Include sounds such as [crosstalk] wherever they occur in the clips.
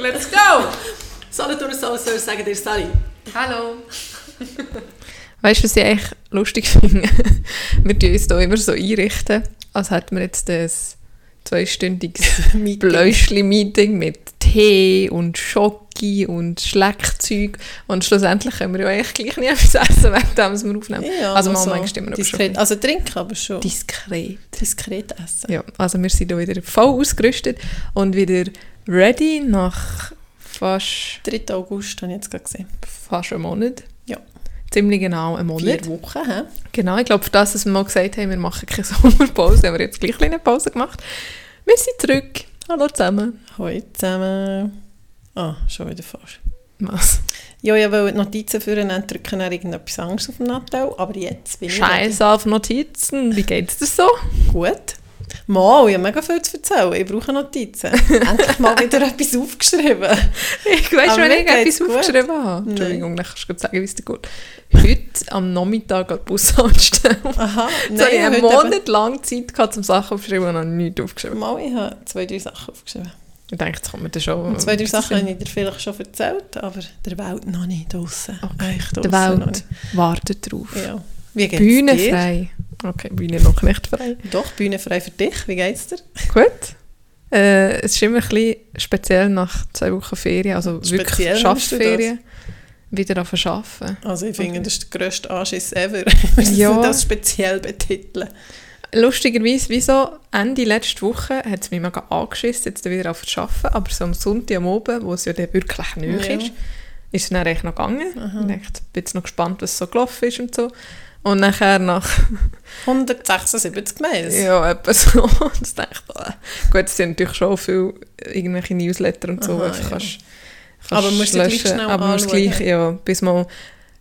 Let's go! Solothurn Soul sagen dir Sally. Hallo. Weißt du, was ich eigentlich lustig finde? [laughs] wir tun uns hier immer so einrichten, als hätten wir jetzt das zweistündiges [laughs] Bläuschli-Meeting mit Tee und Schoki und Schleckzeug und schlussendlich können wir ja eigentlich gleich nicht etwas essen, während wir aufnehmen. Ja, also so manchmal stimmen wir diskret. Also trinken aber schon. Diskret. Diskret essen. Ja, also wir sind hier wieder voll ausgerüstet und wieder ready nach fast... 3. August habe ich jetzt gerade gesehen. Fast einem Monat. Ja. Ziemlich genau einen Monat. Vier Wochen, hä? Genau, ich glaube, für das, dass wir mal gesagt haben, wir machen keine [laughs] Sommerpause, haben wir jetzt gleich eine Pause gemacht. Wir sind zurück. Hallo zusammen. Hallo zusammen. Ah, schon wieder falsch. Was? Ja, ich wollte Notizen führen, dann drücken dann irgendetwas anderes auf dem Nattel, aber jetzt bin ich Scheiß auf Notizen. Wie geht's dir so? Gut. Mal, ich habe mega viel zu erzählen. Ich brauche Notizen. [laughs] Endlich mal wieder etwas aufgeschrieben. Ich weiss, Aber wenn ich etwas gut. aufgeschrieben habe. Nein. Entschuldigung, dann kannst du sagen, wie es dir geht. Heute am Nachmittag an die Bushaltestelle. Aha, [laughs] Jetzt habe ich einen heute eben- Monat lang Zeit gehabt, um Sachen aufzuschreiben und habe nichts aufgeschrieben. Mal, ich habe zwei, drei Sachen aufgeschrieben. Ich denke, jetzt kommt mir das schon... Und zwei, drei Sachen habe ich dir vielleicht schon erzählt, aber der Welt noch nicht draussen. Okay. Draussen noch Welt wartet drauf. Ja. Wie geht's Bühne dir? frei. Okay, Bühne noch nicht frei. Doch, Bühne frei für dich. Wie geht's dir? Gut. Äh, es ist immer ein bisschen speziell nach zwei Wochen Ferien, also Speziell wirklich Schaffferien, wieder an arbeiten. Also ich finde, das ist der grösste Anschiss ever. [laughs] Wir Ja. das speziell betiteln. Lustigerweise, wieso Ende letzte Woche hat es mich mega angeschissen, jetzt wieder auf zu arbeiten, aber so am Sonntag am Abend, wo es ja dann wirklich neu Ja. ist, ist es dann echt noch gegangen. Aha. Ich bin jetzt noch gespannt, was so gelaufen ist und so. Und nachher nach [laughs] 176 Mails. Ja, etwa so. [laughs] Und ich dachte, ah, gut, es sind natürlich schon viele irgendwelche Newsletter und so, Aha, ja. kannst, kannst Aber musst du gleich schnell aber musst gleich, ja, bis mal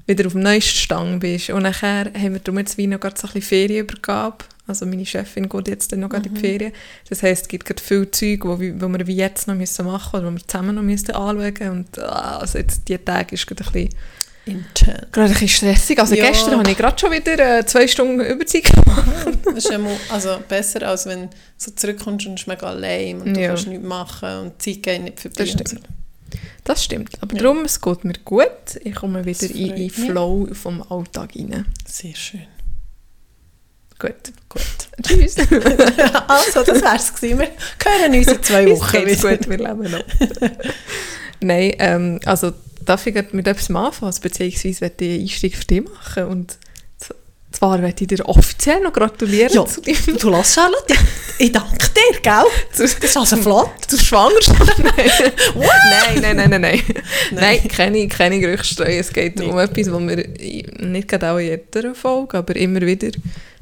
wieder auf dem neuesten Stand bist. Und nachher haben wir darum jetzt wie noch gerade so ein bisschen Ferienübergabe. Also meine Chefin geht jetzt dann noch gerade in Mhm. die Ferien. Das heisst, es gibt gerade viel Zeug, wo, wir- wo wir wie jetzt noch müssen machen oder wo wir zusammen noch müssen anschauen Und ah, also jetzt die Tage ist gerade ein bisschen, Intern. gerade ein bisschen stressig. Also Ja. gestern habe ich gerade schon wieder äh, zwei Stunden Überzeit gemacht. Das ist mal, also besser, als wenn du so zurückkommst und ist mega lame und du Ja. kannst nichts machen und die Zeit geht nicht vorbei. Das stimmt. Das stimmt. Aber Ja. darum, es geht mir gut. Ich komme wieder in den. Flow vom Alltag rein. Sehr schön. Gut. Gut. [laughs] Tschüss. [laughs] also, das wär's gewesen. Wir hören uns in zwei Wochen wieder. gut, wir leben noch. [laughs] Nein, ähm, also darf ich gerade mit etwas anfangen, beziehungsweise möchte ich einen Einstieg für dich machen und zwar möchte ich dir offiziell noch gratulieren Ja. zu deinem Du lass Charlotte, ich, ich danke dir, gell? [laughs] Das ist also flott. [laughs] zur Schwangerschaft. [laughs] nein, nein, nein, nein, nein. Nein, keine, keine Gerüchte Es geht um etwas, was wir nicht gerade auch in jeder Folge, aber immer wieder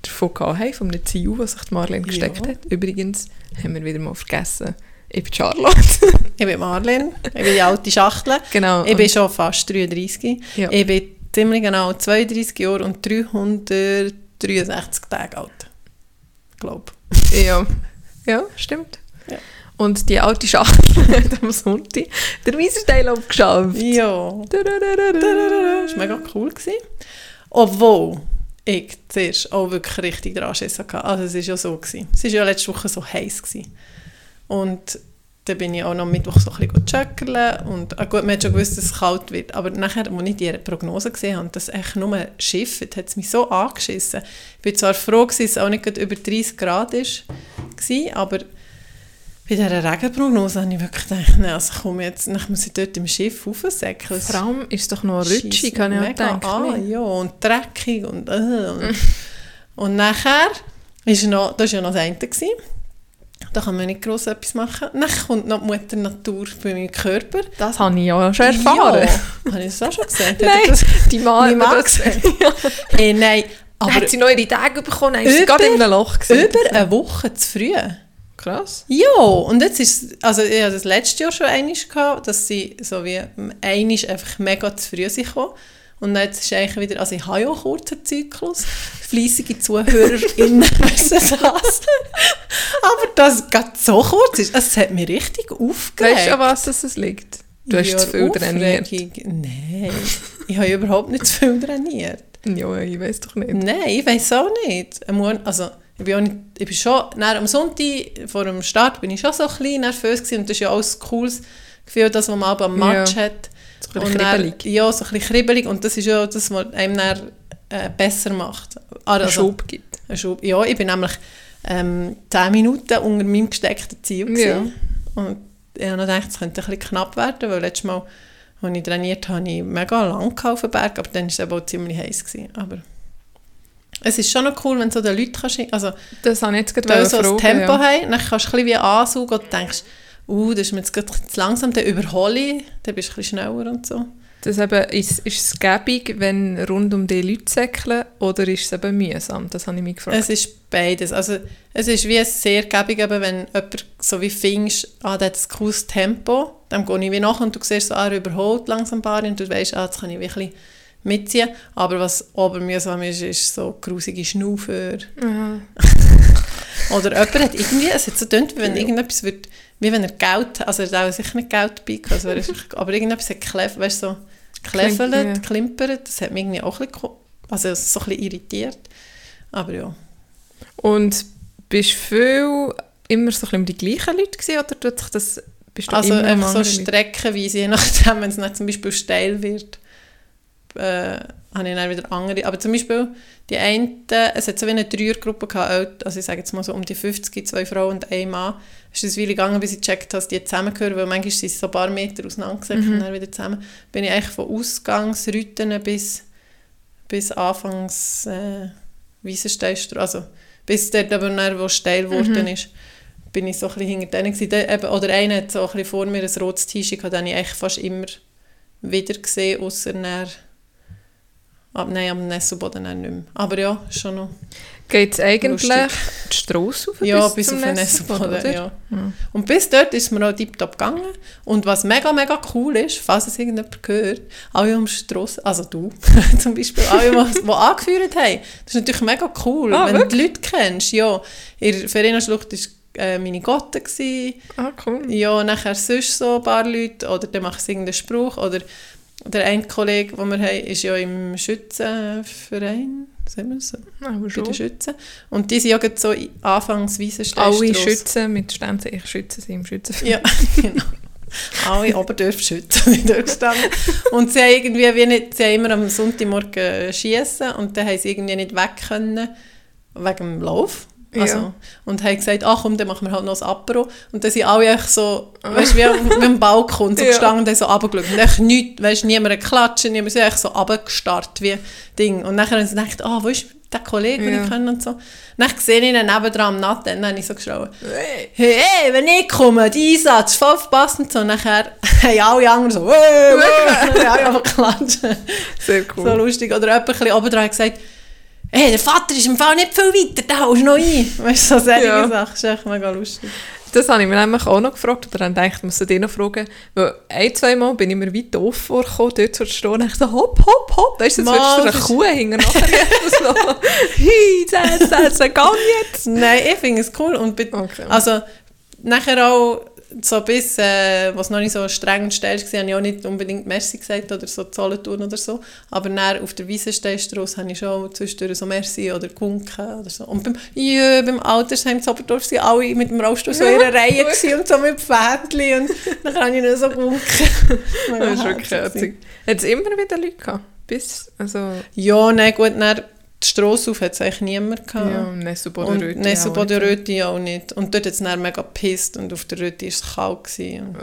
davon gehabt haben, von einem Ziel, das sich Marlene gesteckt Ja. hat. Übrigens haben wir wieder mal vergessen, ich bin Charlotte. Ich bin Marlene, ich bin die alte Schachtel. genau. Ich bin schon fast 33. Ja. Ich bin ziemlich genau 32 Jahre und 363 Tage alt. Ich glaube. [laughs] Ja, ja stimmt. Ja. Und die alte Schachtel hat am Sonntag [laughs] den Wieserteil abgeschafft. Ja. Das war mega cool. Gewesen. Obwohl ich zuerst auch wirklich richtig dran hatte. Also es war ja so. Gewesen. Es war ja letzte Woche so heiß. Gewesen. Und dann bin ich auch noch am Mittwoch so ein bisschen joggerle und ah gut, man hat schon gewusst, dass es kalt wird, aber nachher, als ich die Prognose gesehen habe, dass es nur schifft, hat es mich so angeschissen. Ich bin zwar froh, dass es auch nicht über 30 Grad ist, gewesen, aber bei dieser Regenprognose habe ich wirklich gedacht, nein, also komm jetzt, dann muss ich dort im Schiff raufsäckeln. Vor allem ist es doch noch rutschig, kann ich auch denken. an, ja, und dreckig und, äh, und, [laughs] und nachher ist noch, das war ja noch das eine. Da kann man nicht gross etwas machen. Dann kommt noch die Mutter Natur bei meinem Körper. Das habe ich ja schon erfahren. Ja, [laughs] habe ich das auch schon gesagt? Nein, das, die Mann hat das gesagt? [laughs] hey, nein, Aber hat sie noch ihre Tage bekommen, dann ist sie gerade in einem Loch gewesen. über eine Woche zu früh. Krass. Ja, und jetzt ist also ich hatte das letztes Jahr schon einmal gehabt, dass sie so wie einmal einfach mega zu früh sind gekommen. Und jetzt ist eigentlich wieder, also ich habe ja einen kurzen Zyklus, fleissige ZuhörerInnen [laughs] wissen das. Aber dass es gerade so kurz ist, es hat mich richtig aufgeregt. Weißt du, an was das es liegt? Du hast Ja, zu viel trainiert. Nein, ich habe überhaupt nicht zu viel trainiert. Ja, ich weiß doch nicht. Nein, ich weiß auch nicht. Also, ich bin, auch nicht, ich bin schon, dann am Sonntag vor dem Start bin ich schon so ein bisschen nervös gewesen und das ist ja alles Cooles Gefühl, das, man aber am Matsch Ja. hat. So ein bisschen dann- kribbelig. Ja, so ein bisschen kribbelig. Und das ist ja das, was einem dann äh, besser macht. Einen Also, Schub gibt. Ein Schub. Ja, ich bin nämlich ähm, 10 Minuten unter meinem gesteckten Ziel. Ja. Und ich habe gedacht, es könnte ein bisschen knapp werden, weil letztes Mal, als ich trainiert habe, habe ich mega lang auf den Berg, aber dann war es eben auch ziemlich heiß. Gewesen. Aber es ist schon noch cool, wenn du so den Leuten kannst, also Das habe ich jetzt gerade so fragen, ein Tempo ja. haben, dann kannst du ein bisschen wie ansaugen und denkst, uh, das ist mir jetzt gerade zu langsam, dann überhole ich, dann bist du ein bisschen schneller und so. Das eben, ist, ist es gäbig, wenn rund um die Leute säckeln, oder ist es eben mühsam? Das habe ich mich gefragt. Es ist beides. Also, es ist wie sehr gäbig, eben, wenn jemand so wie findest, ah, der hat ein cooles Tempo, dann gehe ich wie nach und du siehst so, ah, er überholt langsam ein paar und du weißt, ah, jetzt kann ich wirklich mitziehen. Aber was aber mühsam ist, ist so grusige Schnaufer. Aha. [laughs] Oder jemand hat irgendwie, es hat so wie wenn irgendetwas wird, wie wenn er Geld, also er hat auch sicher nicht Geld dabei gehabt, also er ist [laughs] aber irgendetwas hat kleff, weißt, so kläffelt, ja. klimpert, das hat mich irgendwie auch ein bisschen, also so ein bisschen irritiert. Aber ja. Und bist du viel immer so ein bisschen die gleichen Leute gewesen, oder tut sich das, bist du Also immer einfach so streckenweise, je nachdem, wenn es nicht zum Beispiel steil wird, äh, habe ich dann wieder andere. Aber zum Beispiel die einen, es hat so wie eine Dreiergruppe gehabt, also ich sage jetzt mal so um die 50, zwei Frauen und ein Mann. Es ist eine Weile gegangen, bis ich gecheckt habe, dass die zusammengehören, weil manchmal sind sie so ein paar Meter auseinandergesetzt Mhm. und dann wieder zusammen. Bin ich eigentlich von Ausgangsrouten bis, bis Anfangs äh, Wiesensteinstraße, also bis dort aber dann, wo steil geworden Mhm. ist, bin ich so ein bisschen hinter denen gewesen. Oder einer hat so ein bisschen vor mir ein rotes T-Shirt den ich eigentlich fast immer wieder gesehen, außer dann, ab, nein, am Nesselboden dann nicht mehr. Aber ja, schon noch. Geht es eigentlich Lustig. die Strasse auf Ja, bis, bis zum auf den Nesselboden, Nesselboden, oder? ja. Ja. Und bis dort ist mir auch tiptop gegangen. Und was mega, mega cool ist, falls es irgendjemand gehört, alle am Strasse, also du [laughs] zum Beispiel, alle, die, die angeführt haben, das ist natürlich mega cool, Ah, wenn du die Leute kennst. Ja, in der Verena-Schlucht war äh, meine Gotte. Ah, cool. Ja, nachher sonst so ein paar Leute, oder dann machen sie irgendeinen Spruch, oder der eine Kollege, den wir haben, ist ja im Schützenverein, sagen wir so, Ah, aber bei schon. den Schützen. Und die sind ja gerade so anfangs Alle Schützen mit Sternzeichen Schützen sind im Schützenverein. Ja, [laughs] genau. Alle sind dort gestanden. Und sie haben irgendwie wie nicht, sie haben immer am Sonntagmorgen schiessen und dann haben sie irgendwie nicht weg können, wegen dem Lauf. Also, Ja. Und haben gesagt, ach komm, dann machen wir halt noch ein Apero. Und dann sind alle echt so, weißt du, wie, wie am Balkon [laughs] so Ja. gestanden und haben so runtergeschaut. Und echt nichts, weißt du, niemand klatschen, niemand sind echt so runtergestarrt wie Ding. Und nachher haben sie gedacht, ah, wo ist der Kollege, den Ja. ich kenne und so. Dann sehe ich ihn nebendran am Natten, dann habe ich so geschrien, Hey. hey, wenn ich komme, die Einsatz, voll verpasst und so. Und nachher [laughs] haben alle anderen so, hey, hey, und [laughs] dann haben alle einfach klatschen. Sehr cool. So lustig. Oder jemand ein bisschen oben dran hat gesagt, hey, der Vater ist im Fall nicht viel weiter, da haust du noch ein. Weißt du, so solche Ja. Sachen. Das ist echt mega lustig. Das habe ich mir nämlich auch noch gefragt, oder dann dachte ich, muss ich dich noch fragen, weil ein, zwei Mal bin ich mir weit doof vorgekommen, dort zu stehen und ich so, hopp, hopp, hopp, weißt du, jetzt würdest du eine Kuh hängen nachher [laughs] so, hi, das, das, das, gang jetzt. Nein, ich finde es cool. Und Okay. Also, nachher auch so bis, äh, was noch nicht so streng und steil war, habe ich auch nicht unbedingt Merci gesagt oder so Zollentun oder so. Aber dann auf der Wiesensteinstrasse habe ich schon zwischendurch so Merci oder gewunken oder so. Und beim, ja, beim Altersheim in Oberdorf sind alle mit dem Rollstuhl so in einer [laughs] Reihe und so mit Pfädchen und [laughs] dann habe ich nur so. Mega Das ist wirklich herzig. Hat es immer wieder Leute gehabt? Bis, also, Ja, nein, gut, dann die Strasse auf hat es eigentlich niemand gehabt. ja, Und Nesselboden-Röti Nesselboden-Röti auch nicht. Und dort hat es dann mega gepisst und auf der Röti war es kalt. Gewesen. Und,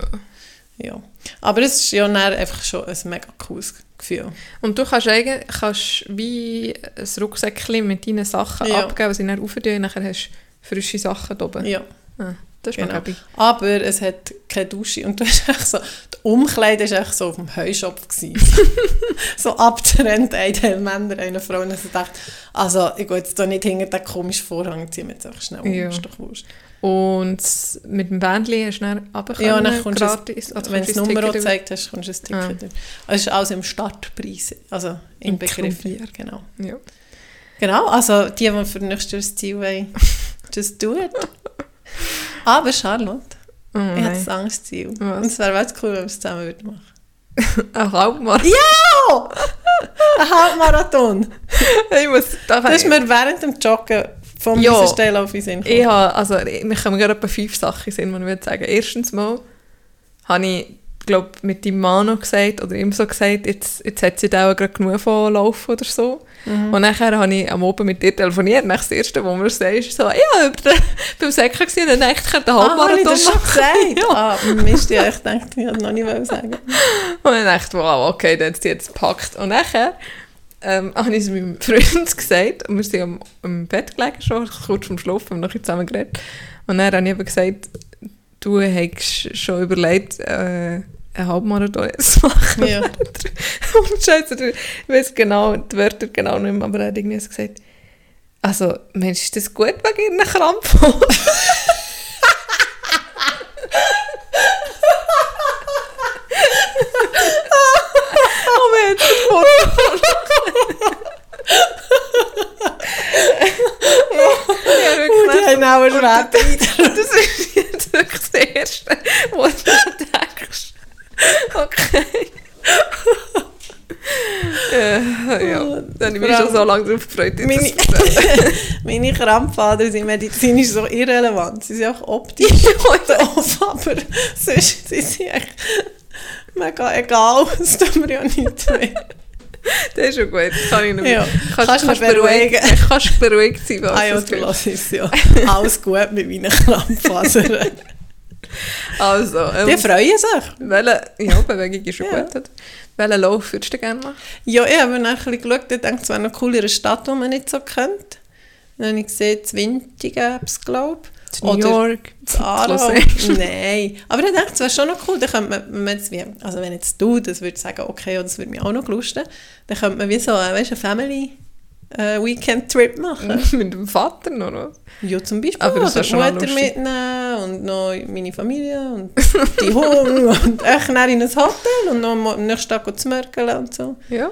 ja. Aber es ist ja dann einfach schon ein mega cooles Gefühl. Und du kannst eigentlich kannst wie ein Rucksäckchen mit deinen Sachen Ja. abgeben, die sie dann aufdrehen, nachher hast du frische Sachen da oben. Ja. Ah, das Genau. Aber es hat keine Dusche und du hast [laughs] echt so, die Umkleide war echt so auf dem Heuschopf. [laughs] so abtrennt, ein Teil Männer, eine Frau. Und ich dachte, also ich gehe jetzt da nicht hinter den komischen Vorhang, ziehen jetzt einfach schnell um, Ja. ist doch wurscht. Und mit dem Bändchen hast du dann runtergekommen, Ja, dann kommst gratis. Also Wenn du das Nummer gezeigt hast, kommst du ein Ticket. Ah. über. Es ist alles im Startpreis, also inbegriffen. Inkludiert. Genau. über- Ja. Genau, also die, die für nächstes Jahr das Ziel wollen, [laughs] just do it. Aber Charlotte, Oh, ich nein. ein anderes Ziel. Was? Und es wäre cool, wenn wir es zusammen würden machen. [laughs] Ein Halbmarathon. Oh! Ein Halbmarathon! [laughs] Ich muss, da Das ist mir während dem Joggen vom Ja. Wiesensteil auf den. Ich habe, also, mir kommen gerade etwa fünf Sachen in Sinn, die ich würde sagen. Erstens mal habe ich glaube mit deinem Mann noch gesagt, oder ihm so gesagt, jetzt, jetzt hat sie da auch gerade genug von Laufen oder so. Mhm. Und nachher habe ich am Abend mit dir telefoniert, nach das erste, wo mir sagst, so, ja, beim Säcker gewesen, und dann dachte ich, ich könnte einen Ah, habe ich Halbmarathon das schon gesagt? ja. Ah, Mist, ja, ich dachte, ich hätte noch nicht wollen sagen. Und dann dachte ich, wow, okay, dann hat sie jetzt gepackt. Und nachher ähm, [laughs] habe ich es meinem Freund gesagt, und wir sind am, am Bett gelegen, schon kurz vorm Schlafen, haben noch ein bisschen zusammen geredet. Und dann habe ich eben gesagt, du hast schon überlegt, äh, einen Halbmarathon zu machen. Ja. [laughs] Und Scheiße, ich weiß genau, die Wörter genau nicht mehr, aber er hat irgendwie gesagt, also, Mensch, ist das gut wegen ihren Krampf? [laughs] [laughs] Ja, die haben auch einen schweren das ist jetzt wirklich das Erste, was du denkst. Okay. äh, ja, dann habe ich mich schon so lange darauf gefreut. Meine, meine Krampfadern sind medizinisch so irrelevant. Sie sind auch optisch doof, aber sonst sie sind echt mega egal. Es tut mir ja nichts mehr. [laughs] das ist schon gut. Das kann ich nicht mehr. Ja, Kannst, kannst kannst, beruhigen. beruhigt, [laughs] kannst beruhigt sein, was Ah ja, du lass es ja. [laughs] Alles gut mit meinen Krampfadern. Also, ähm, Die freuen sich. welche, ja, Bewegung ist schon Ja. gut. Welchen Lauf würdest du gerne machen? Ja, ich habe ein bisschen geschaut, ich dachte, es wäre noch cool in einer Stadt, die man nicht so kennt. Dann habe ich gesehen, das Windigen, glaube ich. New Oder York, [laughs] Das Aarau. [laughs] Nein. Aber ich dachte, es wäre schon noch cool. Dann könnte man, wenn man jetzt wie, also wenn jetzt du das würdest sagen, okay, und das würde mich auch noch lusten, dann könnte man wie so, weißt, einen Family äh, Weekend Trip machen. [laughs] mit dem Vater noch, oder? Ja, zum Beispiel. Aber das ist schon Mutter mitnehmen und noch meine Familie und die Hunde und dann in ein Hotel und noch am nächsten Tag zu mörkeln und so. Ja.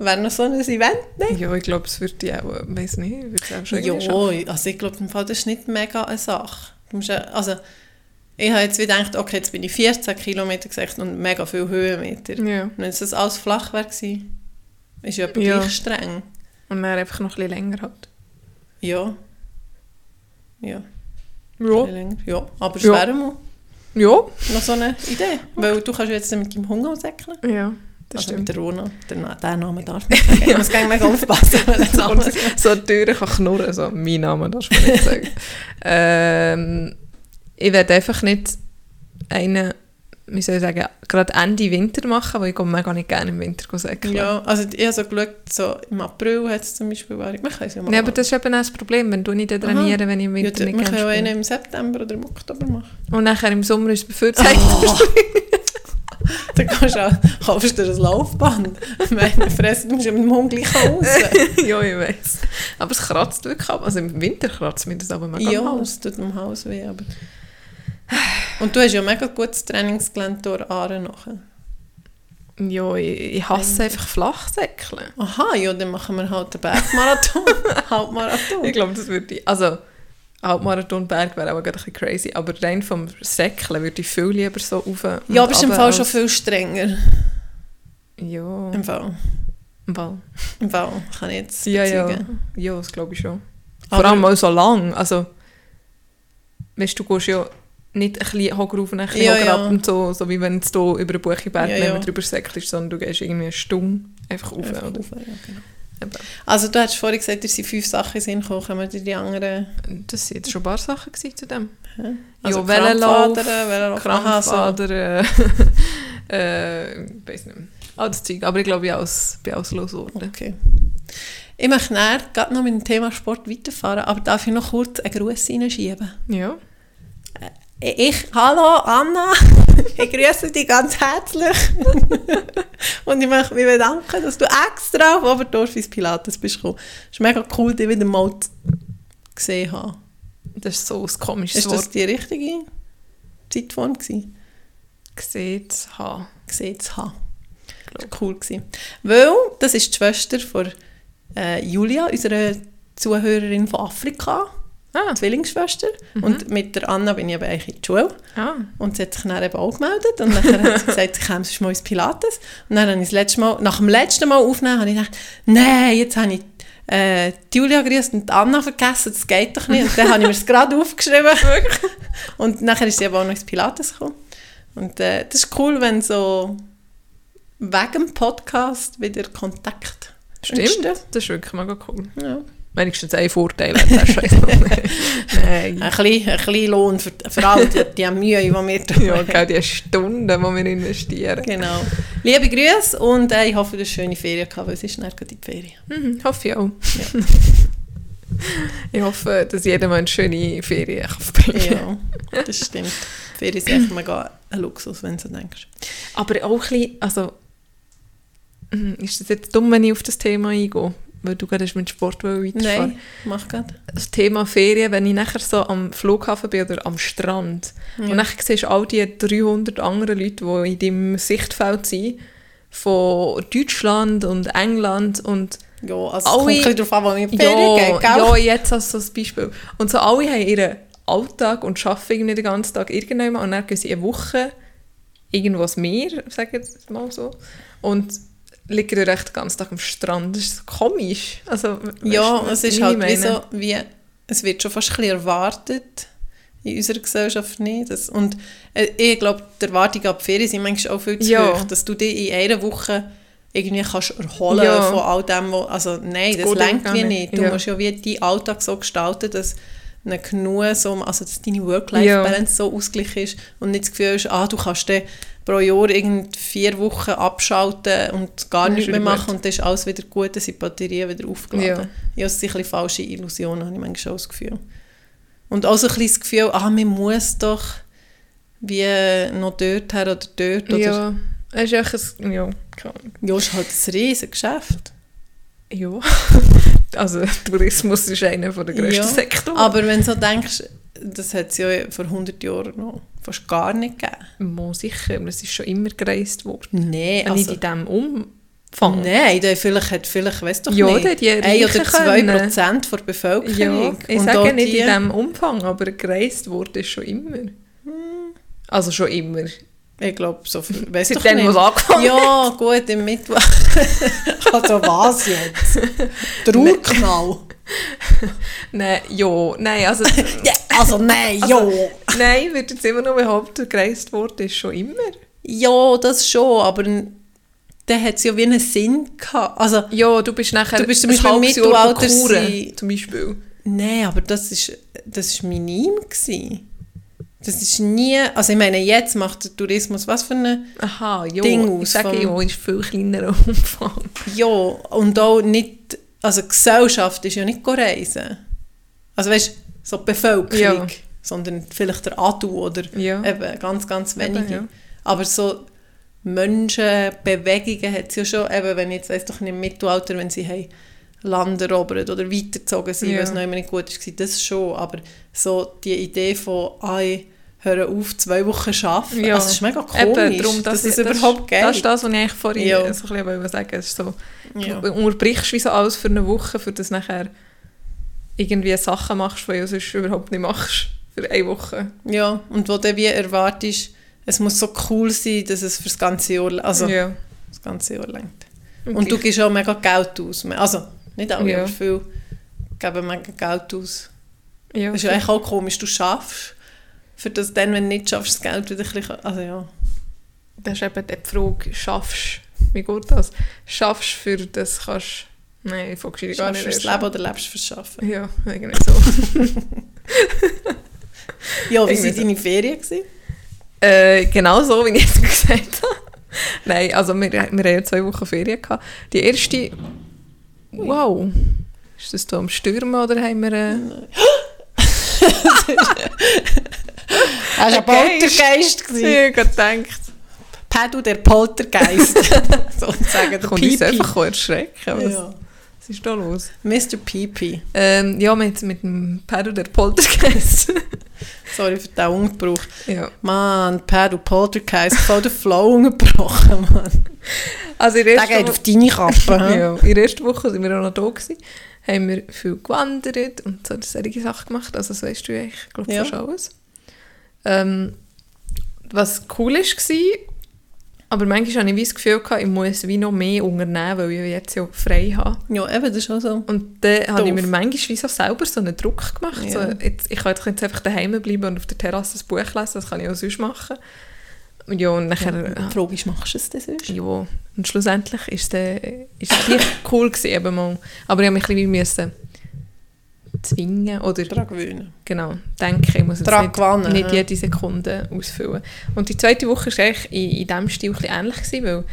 Wäre noch so ein Event, ne? Ja, ich glaube, es würde ja auch, weiß nicht, würde es auch schon Ja, schaffen. also ich glaube, im Fall, das ist nicht mega eine Sache. Du musst ja, also, ich habe jetzt gedacht, okay, jetzt bin ich 14 Kilometer gesagt und mega viel Höhenmeter. Ja. Und wenn es das alles flach wäre gewesen, ist ja aber Ja. gleich streng. Und dann einfach noch ein bisschen länger hat. Ja. Ja, Ja. länger. Ja, aber es Ja. wäre mal Ja. noch so eine Idee. Weil du kannst jetzt mit deinem Hunger säckeln. Ja, das Also stimmt. der Rona. Den, den Namen darf [laughs] man sagen. Ich muss gerne mega aufpassen, [laughs] so die Türe kann knurren, so, mein Name du mir nicht sagen. [laughs] ähm, ich werde einfach nicht einen, wie soll ich sagen, gerade Ende Winter machen, weil ich mega nicht gerne im Winter säckeln. Ja, also ich habe so geschaut, so im April hat es zum Beispiel, war ich, man kann es ja mal Nee, aber das ist eben auch das Problem, wenn du nicht Aha. trainieren, wenn ich im ja, Winter nicht man gerne kann ja einen spiele. im September oder im Oktober machen. Und nachher im Sommer ist es befürchtet. [laughs] Dann kannst du auch, kaufst du dir ein Laufband. Meine, fressen musst du mit dem Hund gleich raus. [laughs] ja, ich weiß. Aber es kratzt wirklich ab. Also im Winter kratzt mir das aber mega ja, es tut am Haus weh, aber... Und du hast ja mega gutes Trainingsgelände durch Aare nachher. Ja, ich, ich hasse einfach Flachsäckeln. Aha, ja, dann machen wir halt einen Bergmarathon, [laughs] Halbmarathon. Ich glaube, das würde ich... Also, Halbmarathon Berg wäre auch ein bisschen crazy, aber rein vom Säckeln würde ich viel lieber so rauf ja, aber es ist im Fall schon viel strenger. Ja, Im Fall. im Fall. Im Fall kann ich jetzt Ja, ja. bezeugen. Ja, das glaube ich schon. Aber- Vor allem auch so lang. Also, weißt du, gehst ja nicht ein bisschen hoch rauf und ein bisschen Ja, hoch ja. und so, so wie wenn du hier über den Buchenberg Ja, ja. drüber säckelst, sondern du gehst irgendwie eine Stunde einfach rauf. Einfach rauf, ja, genau. Eben. Also du hast vorhin gesagt, dir sind fünf Sachen Sinn gekommen, kommen dir die anderen... Das waren jetzt schon ein paar Sachen zu dem. hä? Also ja, Wellenlauf, Krampfadern, Wellenlauf, aha, so. Krampfader, äh, [laughs] äh, ich weiß nicht mehr. All das Zeug. Aber ich glaube, ich bin alles losgeworden. Okay. Ich möchte näher gerade noch mit dem Thema Sport weiterfahren, aber darf ich noch kurz einen Gruß reinschieben? Ja. Ich, hallo Anna, [laughs] ich grüße dich ganz herzlich [laughs] und ich möchte mich bedanken, dass du extra auf Oberdorf ins Pilates bist gekommen. Es ist mega cool, dich wieder mal zu- gesehen haben. Das ist so ein komisches Ist das Wort. die richtige Zeitform gewesen? Gesehen zu haben. Gesehen zu haben. Das war cool. Gewesen. Weil, das ist die Schwester von äh, Julia, unserer Zuhörerin von Afrika, Ah, Zwillingsschwester. Und mit der Anna bin ich aber eigentlich in die Schule. ah. Und sie hat sich dann eben auch gemeldet und dann hat sie gesagt, [laughs] sie käme sonst mal ins Pilates. Und dann habe ich das letzte Mal, nach dem letzten Mal aufnehmen, habe ich gedacht, nein, jetzt habe ich äh, die Julia grüßt und die Anna vergessen, das geht doch nicht. Und dann habe ich mir das gerade aufgeschrieben. [laughs] [laughs] und nachher ist sie aber auch noch ins Pilates gekommen. Und äh, das ist cool, wenn so wegen dem Podcast wieder Kontakt Stimmt, entsteht. das ist wirklich mega cool. Ja. Wenigstens ein Vorteil hat. [laughs] Nein. Ein bisschen, ein bisschen Lohn für, für alle die, die Mühe, die wir da [laughs] Ja, haben. genau die Stunden, die wir investieren. Genau. Liebe Grüße und äh, ich hoffe, du hast eine schöne Ferien gehabt, weil es ist in die Ferien. Mhm, hoffe ich auch. [laughs] ich hoffe, dass jeder mal eine schöne Ferien kann verbringen Ja, das stimmt. Ferien sind echt mega ein Luxus, wenn du so denkst. Aber auch ein bisschen, also, mm, ist das jetzt dumm, wenn ich auf das Thema eingehe? Weil du gerade mit Sport weiterfahren Nein, mach gerade. Das Thema Ferien, wenn ich nachher so am Flughafen bin oder am Strand Ja. und nachher siehst du all die 300 anderen Leute, die in deinem Sichtfeld sind, von Deutschland und England und Ja, also es Alle- kommt ein bisschen darauf an, wo wir Ferien ja, gehen, gell? ja, jetzt als so ein Beispiel. Und so alle haben ihren Alltag und arbeiten irgendwie den ganzen Tag irgendjemand und dann gehen sie eine Woche irgendwo ans Meer, sage ich jetzt mal so, und liegen dann echt den ganzen Tag am Strand. Das ist so komisch. Also, Ja, weisst es ist halt wie so, wie, es wird schon fast ein bisschen erwartet in unserer Gesellschaft nicht. Das, und äh, ich glaube, die Erwartungen ab Ferien sind manchmal auch viel zu Ja. hoch, dass du dich in einer Woche irgendwie kannst erholen Ja. von all dem, wo, also nein, Das das lenkt wie nicht. nicht. Du Ja. musst ja wie deinen Alltag so gestalten, dass eine genug so, also dass deine Work-Life-Balance so ausgeglichen ist und nicht das Gefühl hast, ah, du kannst dann pro Jahr irgend vier Wochen abschalten und gar nichts mehr machen und dann ist alles wieder gut, dann sind die Batterien wieder aufgeladen. Ja. Ja, es sind ein bisschen falsche Illusionen, habe ich manchmal auch das Gefühl. Und auch so ein bisschen das Gefühl, ah, man muss doch wie noch dort her oder dort. Oder, ja. Ja, es ist echt ein, ja, keine Ahnung. ja, ist halt ein riesiges Geschäft. Ja. [laughs] also [laughs] Tourismus ist einer der grössten Ja, Sektoren. Aber wenn du so denkst, das hat es ja vor 100 Jahren noch fast gar nicht gegeben. Mo, sicher, es ist schon immer gereist worden. Nein, also, ich in diesem Umfang... nein, der vielleicht hat vielleicht, weißt du Ja, nicht, der die ein oder zwei können. Prozent der Ja, Bevölkerung. ich Und sage nicht die- in diesem Umfang, aber gereist wurde schon immer. Also schon immer. Ich glaube, so viel, [laughs] du Seitdem, nicht. was angefangen Ja, gut, im Mittwoch. [laughs] also was jetzt? Der Urknall? [laughs] Nein, ja, nein, also... Ja, also nein, Also- ja. nein, ich würde jetzt immer noch behaupten, gereist wurde es schon immer. Ja, das schon, aber dann hat es ja wie einen Sinn gehabt. Also, Ja, du bist nachher Du bist zum ein Beispiel im halbes Jahr Kuren, zum Beispiel. nein, aber das ist, das ist minim gewesen. Das ist nie, also ich meine, jetzt macht der Tourismus was für eine, Aha, ja, Ding ich aus sage vom- ja, ist viel kleinerer [laughs] Umfang. ja, und auch nicht, also Gesellschaft ist ja nicht reisen. Also weißt du, so die Bevölkerung, Ja. sondern vielleicht der Adu oder Ja. eben ganz, ganz wenige. Eben, ja. Aber so Menschen, Bewegungen hat es ja schon, eben wenn jetzt, weiss doch nicht, im Mittelalter, wenn sie haben Land erobert oder weitergezogen sind, Ja. weil es noch immer nicht gut war, das schon, aber so die Idee von, ah, ich höre auf, zwei Wochen arbeiten, Ja. also das ist mega komisch, Eben, darum, dass das, es überhaupt geht. Das ist das, was ich eigentlich vorhin Ja. so ein bisschen wollte sagen Es ist so, ja. Du unterbrichst wie so alles für eine Woche, für das nachher irgendwie Sachen machst, die du sonst überhaupt nicht machst. Für eine Woche. ja, und wo du wie erwartest, es muss so cool sein, dass es für das ganze Jahr, also ja. das ganze Jahr lenkt. Und, Und du gibst auch mega Geld aus. Also, nicht alle, Ja. aber viele geben mega Geld aus. ja, Das ist ja eigentlich auch komisch, du schaffst, für das dann, wenn du nicht schaffst, das Geld wieder ein bisschen, also ja. das ist eben die Frage, schaffst wie geht das? Schaffst für das kannst Nein, ich dich gar nicht. fürs. Leben oder lebst fürs Schaffen? Ja, irgendwie so. [laughs] Ja, wie waren so. deine Ferien? Gewesen? äh, genau so, wie ich es [laughs] gesagt habe. Nein, also wir, wir haben ja zwei Wochen Ferien gehabt. Die erste... Wow. Ist das hier am Stürmen oder haben wir... Äh, [laughs] Hast [laughs] du ein Ein Geist. Poltergeist ich habe gedacht, Pedro, der Poltergeist. [laughs] Sozusagen, der kommt uns einfach erschrecken. Was, Ja. was ist da los? Mr. Pipi. Ähm, ja, mit, mit dem Pedro der Poltergeist. [laughs] Sorry für den Ungebrauch. ja. Mann, Pedro Poltergeist, voll den Flow unterbrochen, Mann. Also der Der geht Wo- auf deine Kappe. ja, in der ersten Woche sind wir auch noch da gewesen. Haben wir viel gewandert und so solche Sachen gemacht. Also das weißt du ja, ich glaube Ja. fast alles. Ähm, was cool war, aber manchmal hatte ich wie das Gefühl, gehabt, ich muss wie noch mehr unternehmen, weil ich jetzt ja frei habe. Ja, eben, das ist auch so. Und dann habe ich Doof. mir manchmal wie so selber so einen Druck gemacht. Ja. So, jetzt, ich kann jetzt einfach daheim bleiben und auf der Terrasse ein Buch lesen, das kann ich auch sonst machen. ja, und nachher... Die Frage ist, machst du es denn sonst? Ja, und schlussendlich ist es ist es gleich cool gewesen, eben mal. Aber ich habe mich ein bisschen müssen zwingen oder Daran gewöhnen. genau, denken, ich muss jetzt nicht, gewinnen, nicht jede Sekunde ausfüllen. Und die zweite Woche war eigentlich in, in diesem Stil ein bisschen ähnlich, gewesen, weil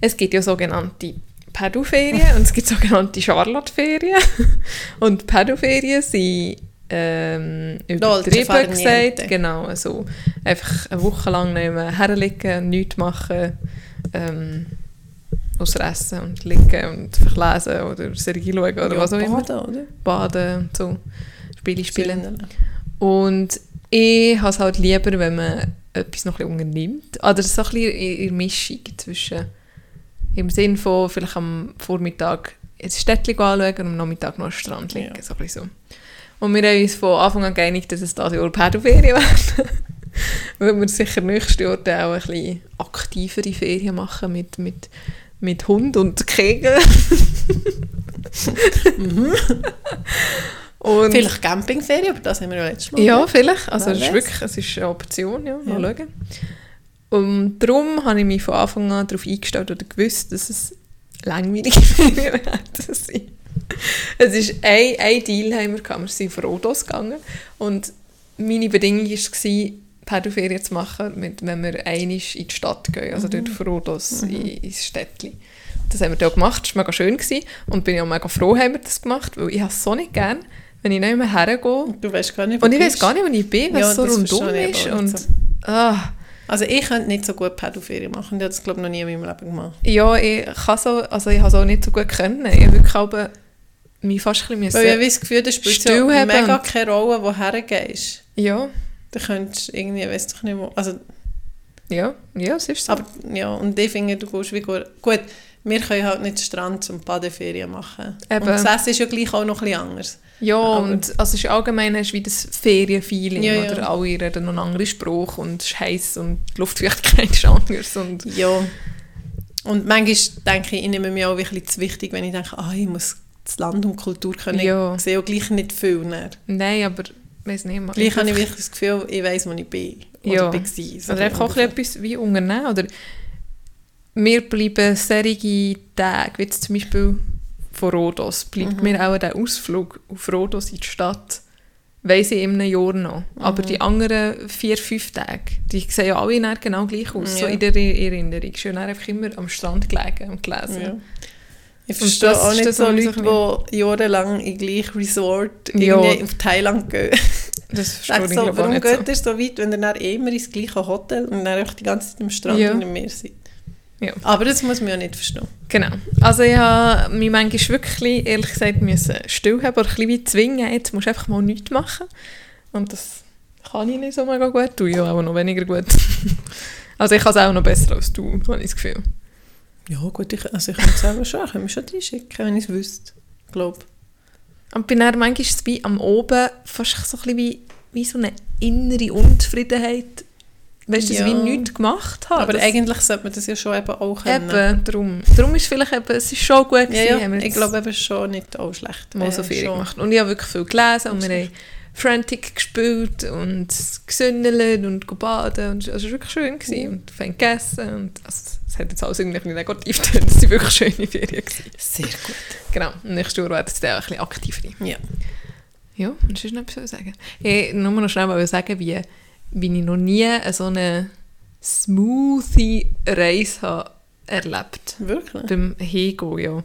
es gibt ja sogenannte Pedalferien und es gibt sogenannte Charlotte-Ferien. [laughs] und Pedalferien sind ähm, übertrieben gesagt, genau, also einfach eine Woche lang nehmen, herliegen, nichts machen, ähm, außer essen und liegen und verlesen oder Serie schauen oder Ja, was auch immer baden, oder? baden und so, Spiele spielen. Spielen. Und ich habe es halt lieber, wenn man etwas noch ein bisschen unternimmt. Oder so ein bisschen in in Mischung zwischen, im Sinn von vielleicht am Vormittag ein Städtchen anschauen und am Nachmittag noch am Strand liegen. Ja. So ein bisschen so. Und wir haben uns von Anfang an geeinigt, dass es dieses Jahr Pädoferien werden. [laughs] Weil wir sicher nächstes Jahr auch ein bisschen aktivere Ferien machen mit, mit, mit Hund und Kegel. und Vielleicht Campingferien, aber das haben wir ja letztes Mal. ja, vielleicht. Also es ist wirklich es ist eine Option, ja. Mal Ja. schauen. Und darum habe ich mich von Anfang an darauf eingestellt oder gewusst, dass es langweilige [laughs] Ferien werden sein. Es ist ein, ein Deal haben wir gehabt. Wir sind auf Rhodos gegangen und meine Bedingung war, Pädoferien zu machen, mit, wenn wir einmal in die Stadt gehen, also dort auf Rhodos in, ins Städtchen. Das haben wir da gemacht, das war mega schön gewesen. und bin ja auch mega froh, haben wir das gemacht, weil ich habe es so nicht gern, wenn ich nicht mehr hergehe Du weißt gar nicht, wo und ich weiß gar nicht, wo ich bin, weil Ja, es so rundum ich ist. auch Und, so. ah, Also ich könnte nicht so gut Pädoferien machen. Ich habe das, glaube ich, noch nie in meinem Leben gemacht. ja, ich kann so, also ich habe es auch nicht so gut können. Ich wirklich aber mich fast ein bisschen Weil ich habe das Gefühl, das spielt haben mega keine Rolle, woher gehst. Ja, Du könntest irgendwie, weiss doch nicht wo. Also, ja, ja, es ist so. aber ja, und ich finde, du gehst wie gut. Gut, wir können halt nicht Strand zum Badeferien machen. Eben. Und das Essen ist ja gleich auch noch ein bisschen anders. ja, aber- und also ist allgemein hast du wie das Ferienfeeling, Ja, ja. oder alle reden einen anderen Spruch und es ist heiß und die Luftfeuchtigkeit [laughs] ist anders und Ja. Und manchmal denke ich, ich nehme mir auch wirklich zu wichtig, wenn ich denke, ah, ich muss das Land und die Kultur können. Ja. Ich sehe auch gleich nicht viel näher. nein, aber weiß nicht, man- Gleich habe ich wirklich das Gefühl, ich weiss, wo ich bin. Oder Ja. bin gewesen, so Oder einfach auch etwas wie unternehmen. Oder wir bleiben solche Tage, wie jetzt zum Beispiel von Rhodos, bleibt Mhm. mir auch der Ausflug auf Rhodos in die Stadt, weiss ich in einem Jahr noch. Aber Mhm. die anderen vier, fünf Tage, die sehen ja alle genau gleich aus. So Ja. in der Erinnerung. Ich bin dann einfach immer am Strand gelegen und gelesen. Ja. Ich verstehe das auch nicht so Leute, die jahrelang in gleich Resort Ja. auf Thailand gehen. Das verstehe ich so, warum nicht geht so. ihr so weit, wenn ihr dann immer ins gleiche Hotel und dann einfach die ganze Zeit am Strand Ja. und im Meer seid? Ja. Aber das muss man ja nicht verstehen. Genau. Also ich habe mich manchmal wirklich, ehrlich gesagt, müssen still haben, aber ein bisschen zwingen, jetzt musst du einfach mal nichts machen. Und das kann ich nicht so mega gut, du ja auch noch weniger gut. [laughs] also ich kann es auch noch besser als du, habe ich das Gefühl. Ja gut, ich, also ich könnte es selber schon, ich könnte mich schon reinschicken, wenn ich es wüsste. Ich glaube. Und bin dann manchmal ist es wie am Oben fast so ein bisschen wie, wie so eine innere Unzufriedenheit. Weißt du, dass Ja. ich wie nichts gemacht habe. Aber das, eigentlich sollte man das ja schon eben auch können. Eben, darum. Darum ist vielleicht eben, es ist schon gut Ja, gewesen, ja, wir ich glaube eben schon nicht auch schlecht. mal so Äh, viel schon. gemacht. Und ich habe wirklich viel gelesen und wir haben Frantic gespielt und gesündelt und gebadet und es war wirklich schön gewesen. Und fein gegessen und also, es hat jetzt alles irgendwie nicht negativ getan, es waren wirklich schöne Ferien gewesen. Sehr gut. Genau, und nächstes Jahr werden es dann auch ein bisschen aktiver. Ja. Ja, und sonst noch etwas sagen. Ich nur noch schnell mal sagen, wie, wie ich noch nie eine so eine smoothie Reise habe erlebt Wirklich? beim Hingehen, ja.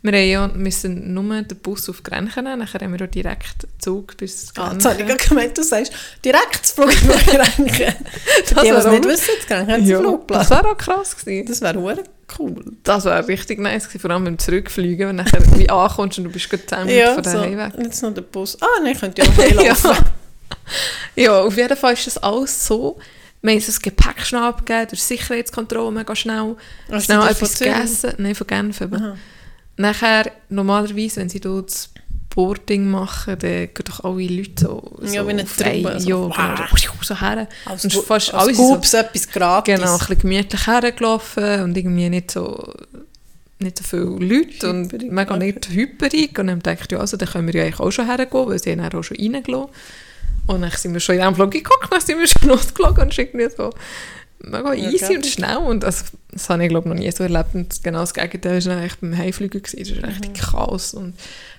Wir haben ja müssen nur den Bus auf Grenchen nehmen, nachher haben wir auch direkt Zug bis Ah, Grenchen. jetzt habe ich gerade gemeint, du sagst direkt das Flugzeug reinken. [laughs] Für Das die, die es nicht auch- wissen, haben sie ja, Flugplatz. das wäre auch krass gewesen. Das wäre hure cool. Das wäre richtig nice gewesen, vor allem beim Zurückfliegen, wenn du nachher wie ankommst und du bist gerade 10 Minuten Ja, von so. daheim weg. Jetzt noch der Bus. Ah, nein, könnt ihr auch [laughs] heilaufen. Ja, auf jeden Fall ist das alles so. Wir haben das Gepäck schnell abgegeben, durch Sicherheitskontrolle mega schnell. Also schnell etwas gegessen. Nein, von Genf eben. Aha. Nachher, normalerweise, wenn sie dort das Boarding machen, dann gehen doch alle Leute so, so Ja, wie eine ein- Traube, so, Ja, wow. genau, so, so her. Als, Und fast als alles so- Gubs etwas gratis. Genau, ein bisschen gemütlich hergelaufen und irgendwie nicht so, nicht so viele Leute und Hyperig, mega okay. nicht hyperig. Und dann dachte ja, also dann können wir ja eigentlich auch schon hergehen, weil sie haben auch schon reingelassen. Und dann sind wir schon in einem Flug geguckt, dann sind wir schon [laughs] losgeflogen und irgendwie so mega easy und schnell. Und das, das habe ich, glaube noch nie so erlebt. Und genau das Gegenteil war eigentlich beim Heimfliegen. gewesen. Das war richtig Chaos und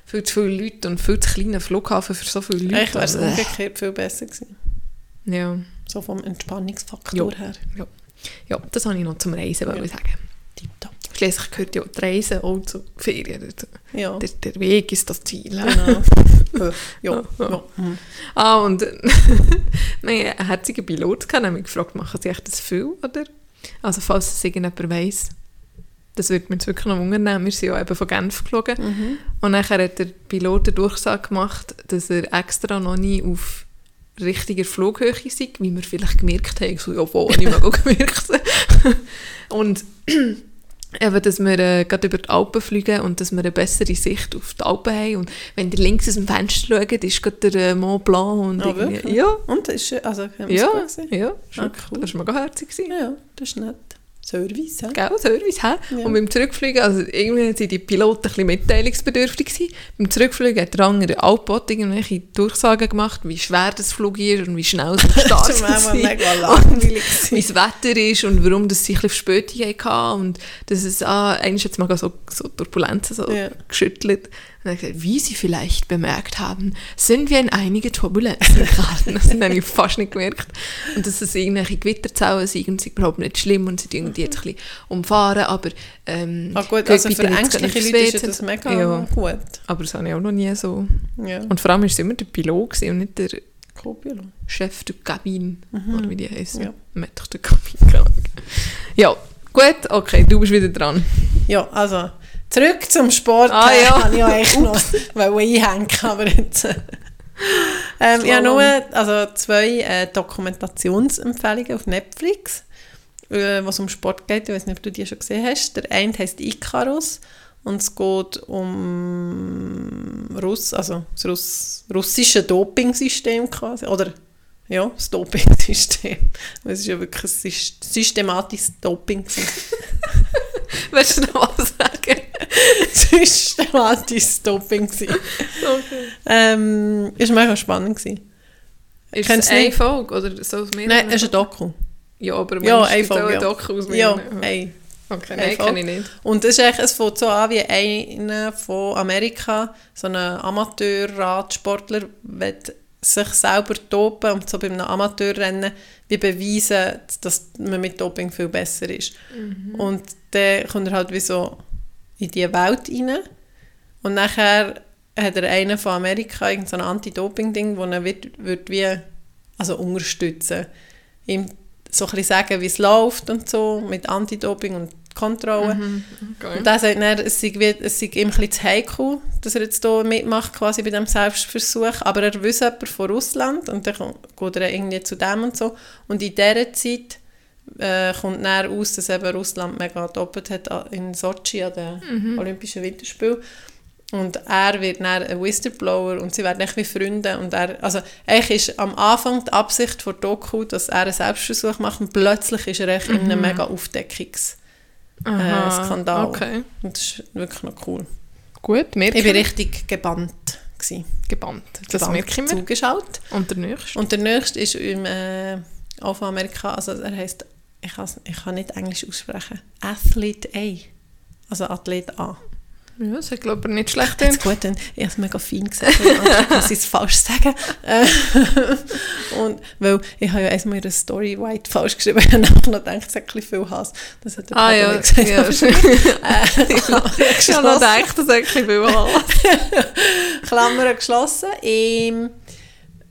viel zu viele Leute und viel zu kleiner Flughafen für so viele Leute. Eigentlich wäre es Also, umgekehrt viel besser gewesen. ja. So vom Entspannungsfaktor Ja. her. ja, das habe ich noch zum Reisen Ja. sagen. Tipptopp. Schließlich gehört ja die Reise auch zur Ferien. dazu. Ja, Der, der Weg ist das Ziel. genau. [laughs] Äh, ja, Ja. ja. mhm. Ah, und [laughs] einen herzigen Pilot, haben mich gefragt, machen sie echt das viel, oder? Also falls es irgendjemand weiss, das würde mich jetzt wirklich noch wundern. Wir sind ja eben von Genf geflogen. Mhm. Und nachher hat der Pilot eine Durchsage gemacht, dass er extra noch nie auf richtiger Flughöhe sei, wie wir vielleicht gemerkt haben. So, ja, wo habe ich mal [laughs] gemerkt. und [clears throat] eben, dass wir äh, gerade über die Alpen fliegen und dass wir eine bessere Sicht auf die Alpen haben. Und wenn ihr links aus dem Fenster schaut, ist gerade der äh, Mont Blanc. Und irgendwie- wirklich? ja, Und das ist schön. Also, wir es ja, ja. Ah, cool. Das war mega herzig. Ja, das ist nett. Service, hä? Gell, Service, hä? Ja. Und beim Zurückfliegen, also irgendwie waren die Piloten ein bisschen mitteilungsbedürftig. Gewesen. Beim Zurückfliegen hat der andere Alpbot irgendwelche Durchsagen gemacht, wie schwer das Flug ist und wie schnell es Das [laughs] startet. ist manchmal mega langweilig. [laughs] wie das Wetter ist und warum das sich ein bisschen Verspätung hatten und dass es, ah, eigentlich jetzt mal so, so Turbulenzen so Ja. geschüttelt. Und er gesagt, wie Sie vielleicht bemerkt haben, sind wir in einige Turbulenzen geraten. [laughs] Das habe ich fast nicht gemerkt. Und dass es irgendwelche Gewitterzellen sind und ist überhaupt nicht schlimm und sie die jetzt ein bisschen umfahren, aber ähm, Ah gut, also für ängstliche Leute ist das mega Ja. gut. Aber das habe ich auch noch nie so. Ja, Und vor allem war es immer der Pilot und nicht der. Chef de Cabine, oder wie die heißen. Ja. Maître de Ahnung. Ja, gut, okay, du bist wieder dran. Ja, also zurück zum Sport. Ah, ja. habe ich ja eigentlich noch [laughs] einhängen, aber jetzt... äh, Ähm, ich habe nur also zwei äh, Dokumentationsempfehlungen auf Netflix, äh, was um Sport geht. Ich weiß nicht, ob du die schon gesehen hast. Der eine heißt Icarus und es geht um Russ, also das Russ, russische Dopingsystem quasi. Oder ja, das Dopingsystem. [laughs] Es ist ja wirklich ein syst- systematisches Doping. [laughs] Willst du noch was sagen? systematisches Doping. gewesen. Okay. Ähm, ist mega spannend. Gewesen. Ist Kennst es eine? Folge oder so aus mehreren? Nein, es ist ein Doku. Ja, aber Ja, eine es gibt auch Folge, ein ja. Doku aus Ja, mehreren? ey. Okay, eine nein, Folge. kenne ich nicht. Und es, ist echt, es fängt so an wie einer von Amerika, so ein Amateurradsportler, sich selber dopen und so bei einem Amateurrennen wie beweisen, dass man mit Doping viel besser ist. Und dann kommt er halt wie so in diese Welt rein und nachher hat er einen von Amerika, irgendein so ein Anti-Doping-Ding, wo er wird, wird wie, also unterstützen, ihm so ein bisschen sagen, wie es läuft und so, mit Anti-Doping und Kontrolle. Okay. Und er sagt dann, es sei, wie, es sei ihm ein bisschen zu heikel, dass er jetzt hier mitmacht, quasi bei diesem Selbstversuch. Aber er wüsste jemanden von Russland und dann geht er irgendwie zu dem und so. Und in dieser Zeit äh, kommt dann raus, dass eben Russland mega doppelt hat in Sochi an den Olympischen Winterspielen. Und er wird dann ein Whistleblower und sie werden echt wie Freunde. Und er, also eigentlich ist am Anfang die Absicht von Doku, dass er einen Selbstversuch macht und plötzlich ist er echt in einem mega Aufdeckungs äh. Okay. Und das ist wirklich noch cool. Gut, merke Ich war richtig gebannt. Gewesen. gebannt. Das gebannt merke ich mir. zugeschaut. Und der nächste? Und der nächste ist im äh, von Amerika, also er heißt, ich, kann's- ich kann nicht Englisch aussprechen, Athlete A. Also Athlet A. Ja, das hat glaube ich nicht schlecht. Jetzt gut, dann, ich habe es mega fein gesagt, ich muss es falsch sagen. Äh, [laughs] und, weil ich habe ja erstmal der Story White falsch geschrieben, [laughs] ich habe nachher noch gedacht, es hat ein bisschen viel Hass. Das hat der Ah ja, gesagt. ja. [laughs] Äh, Ich habe noch gedacht, das hat ein viel Hass. Klammern geschlossen. Ähm,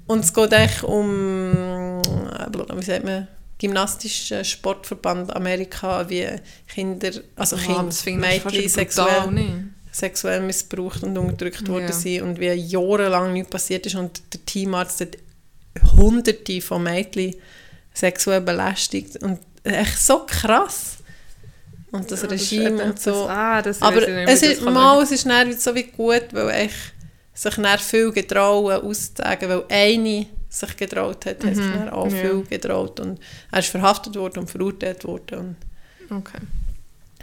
und es geht eigentlich um, äh, wie sagt man, gymnastischen Sportverband Amerika, wie Kinder, also Ah, Kinder, das Mädchen sexuell, nicht? sexuell missbraucht und unterdrückt Ja. worden sind und wie jahrelang nichts passiert ist und der Teamarzt hat hunderte von Mädchen sexuell belästigt und echt so krass. Und das Ja, Regime eben und so. das- ah, das Aber nicht, es ist, das mal, es ist dann so wie gut, weil ich sich dann viel getrauen auszusagen, weil eine sich getraut hat, hat sich dann auch Mhm. ja. viel getraut und er ist verhaftet worden und verurteilt worden und Okay.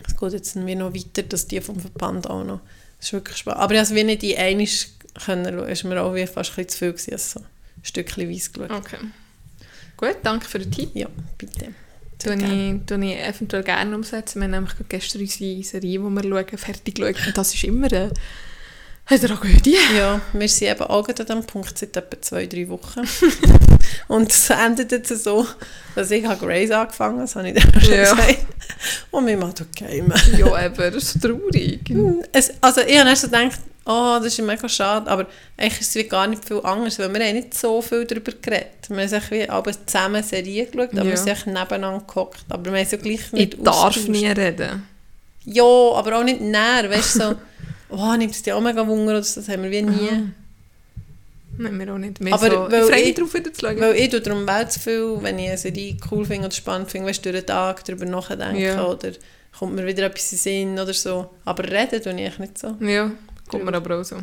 es geht jetzt wie noch weiter, dass die vom Verband auch noch, das ist wirklich spannend. Aber ich es wie nicht in einmal können schauen, war mir auch wie fast ein bisschen zu viel gewesen, also so ein Stückchen weiss geschaut. okay. Gut, danke für den Tipp. Ja, bitte. Tue ich, tue ich eventuell gerne umsetzen. Wir haben nämlich gestern unsere Serie, die wir schauen, fertig geschaut. Und das ist immer eine, eine Tragödie. Ja, wir sind eben auch an diesem Punkt seit etwa zwei, drei Wochen. [laughs] und es endet jetzt so, dass ich habe Grace angefangen habe, das habe ich dir schon Ja. gesagt. Und wir machen Game. Ja, eben, das ist traurig. [laughs] Es, also ich habe erst so gedacht, oh, das ist mega schade, aber eigentlich ist es gar nicht viel anders, weil wir haben nicht so viel darüber geredet. Wir haben sich wie alle zusammen Serie geschaut, aber Ja. wir sind nebeneinander gehockt. Aber wir haben so gleich nicht Ich darf nie reden. Ja, aber auch nicht näher, weißt du, so, [laughs] oh, nimmt es dir auch mega Wunder, oder das haben wir wie nie. Nein, wir auch nicht. Wir Aber so, weil ich freue ich- mich darauf, wieder zu schauen. Weil ich tue darum auch zu viel, wenn ich eine Serie cool finde oder spannend finde, weißt du, durch den Tag darüber nachdenken Ja. oder kommt mir wieder etwas in Sinn oder so. Aber reden tue ich nicht so. ja, kommt mir aber auch so.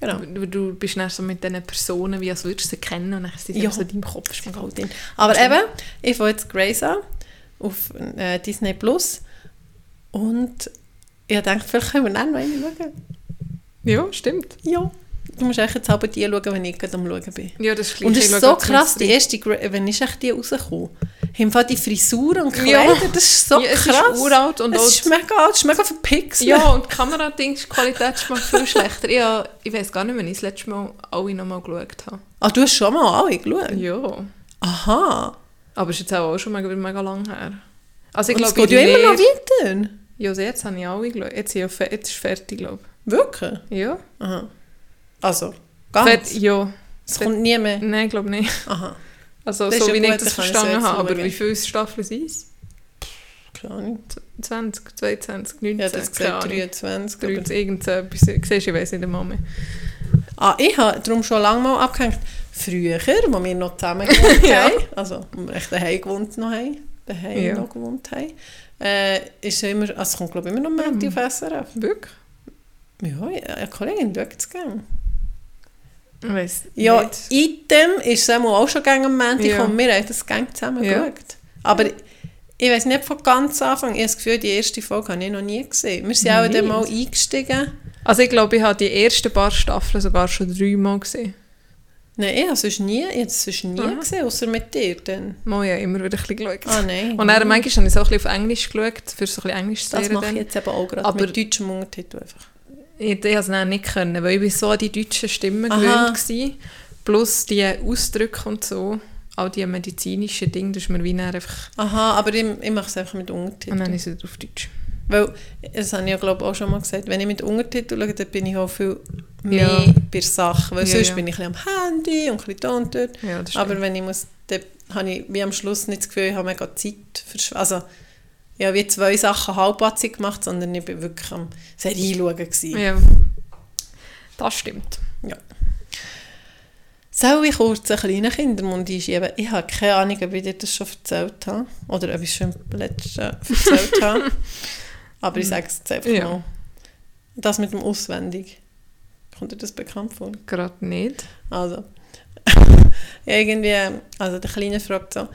Genau. Du, du bist dann so mit diesen Personen, wie als würdest du sie kennen und dann sind sie Ja. so in deinem Kopf. ist gut drin. Aber eben, ich fange jetzt Grace an auf äh, Disney Plus und ich denke, vielleicht können wir dann noch eine schauen. Ja, stimmt. Ja. Du musst eigentlich jetzt aber die schauen, wenn ich gerade am Schauen bin. Ja, das ist Und es ist so krass, die erste, Gra- wenn ist echt die rausgekommen? Haben die Frisur und Ja. Kleider, das ist so ja, es krass. ist uralt und es auch ist mega alt, es ist mega verpixelt. Ja, und die Kameradings-Qualität ist mal viel [laughs] schlechter. Ich, habe- ich weiß gar nicht, wenn ich das letzte Mal alle nochmal geschaut habe. Ah, du hast schon mal alle geschaut? Ja. Aha. Aber es ist jetzt auch schon mega, mega lang her. Also ich Und es glaube, geht ja immer noch weiter. Ja, also jetzt habe ich alle geschaut. Jetzt, ja jetzt ist fertig, glaube Wirklich? ich. Ja. Aha. Also, ganz? Fert ja. es kommt nie mehr. Nein, glaube nicht. Aha. Also Das so ja wie gut, ich das ich verstanden habe. Aber wie viele Staffeln sind es? Keine Ahnung. 20, 22, 19, Ich hätte keine Ahnung. 23. aber- 30, irgendetwas. Siehst du, ich weiß nicht einmal mehr. Ah, ich habe darum schon lange mal abgehängt. Früher, als wir noch zusammen gewohnt [laughs] Ja. haben, also als wir echt daheim gewohnt noch haben, daheim Ja. noch gewohnt haben, äh, ist es immer, also es kommt glaube ich immer noch Mhm. Menti auf SRF. Wirklich? Ja, ja, eine Kollegin schaut es gerne. Ich weiß Ja, nicht. Item ist es auch schon gerne am Montag Ja. und wir haben das gerne zusammen Ja. geschaut. Aber ich weiß nicht von ganz Anfang, ich habe das Gefühl, die erste Folge habe ich noch nie gesehen. Wir sind auch dann mal eingestiegen. Also ich glaube, ich habe die ersten paar Staffeln sogar schon dreimal gesehen. Nein, ich habe sonst nie, ich habe es sonst nie Aha. gesehen, außer mit dir dann. Mal ja immer wieder ein bisschen geschaut. Ah nein. Und dann manchmal habe ich so ein bisschen auf Englisch geschaut, für so ein bisschen Englisch zu das mache ich jetzt eben auch gerade Aber- mit deutschem Untertitel einfach. Ich, konnte es dann nicht, können, weil ich so an die deutschen Stimmen Aha. gewöhnt war. Plus die Ausdrücke und so, all die medizinischen Dinge, das ist mir wie einfach... Aha, aber ich, ich mache es einfach mit Und dann Untertiteln. ich es auf Deutsch. Weil, das habe ich ja glaube auch schon mal gesagt, wenn ich mit Untertiteln schaue, dann bin ich auch viel mehr Ja. bei der Sache. Weil Ja, sonst ja. bin ich ein bisschen am Handy und ein bisschen da und dort. Ja, Aber wenn ich muss, dann habe ich wie am Schluss nicht das Gefühl, ich habe mega Zeit verschw- Also, ich habe wie zwei Sachen halbpatzig gemacht, sondern ich bin wirklich am Serie schauen. Ja, das stimmt. Soll ich kurz einen kleinen Kindermund einschieben? Ich habe keine Ahnung, ob ich dir das schon erzählt habe oder ob ich es schon im letzten [laughs] erzählt habe. Aber ich sage es jetzt einfach Ja. mal. Das mit dem Auswendig. Kommt dir das bekannt vor? Gerade nicht. Also, [laughs] irgendwie, also der Kleine fragt so,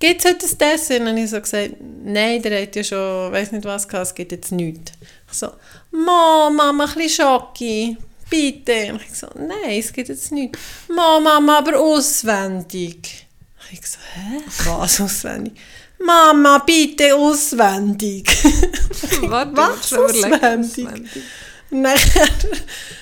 gibt es heute ein Dessert? Und dann habe ich so gesagt, nein, der hat ja schon, weiß nicht was gehabt, es gibt jetzt nichts. Ich so, Mama, Mama, ein bisschen Schoki, bitte. Und ich so, nein, es gibt jetzt nichts. Mama, Mama, aber auswendig. Ich so, hä? Was auswendig? Mama, bitte auswendig. [laughs] Warte, Was? Auswendig? Auswendig. Nachher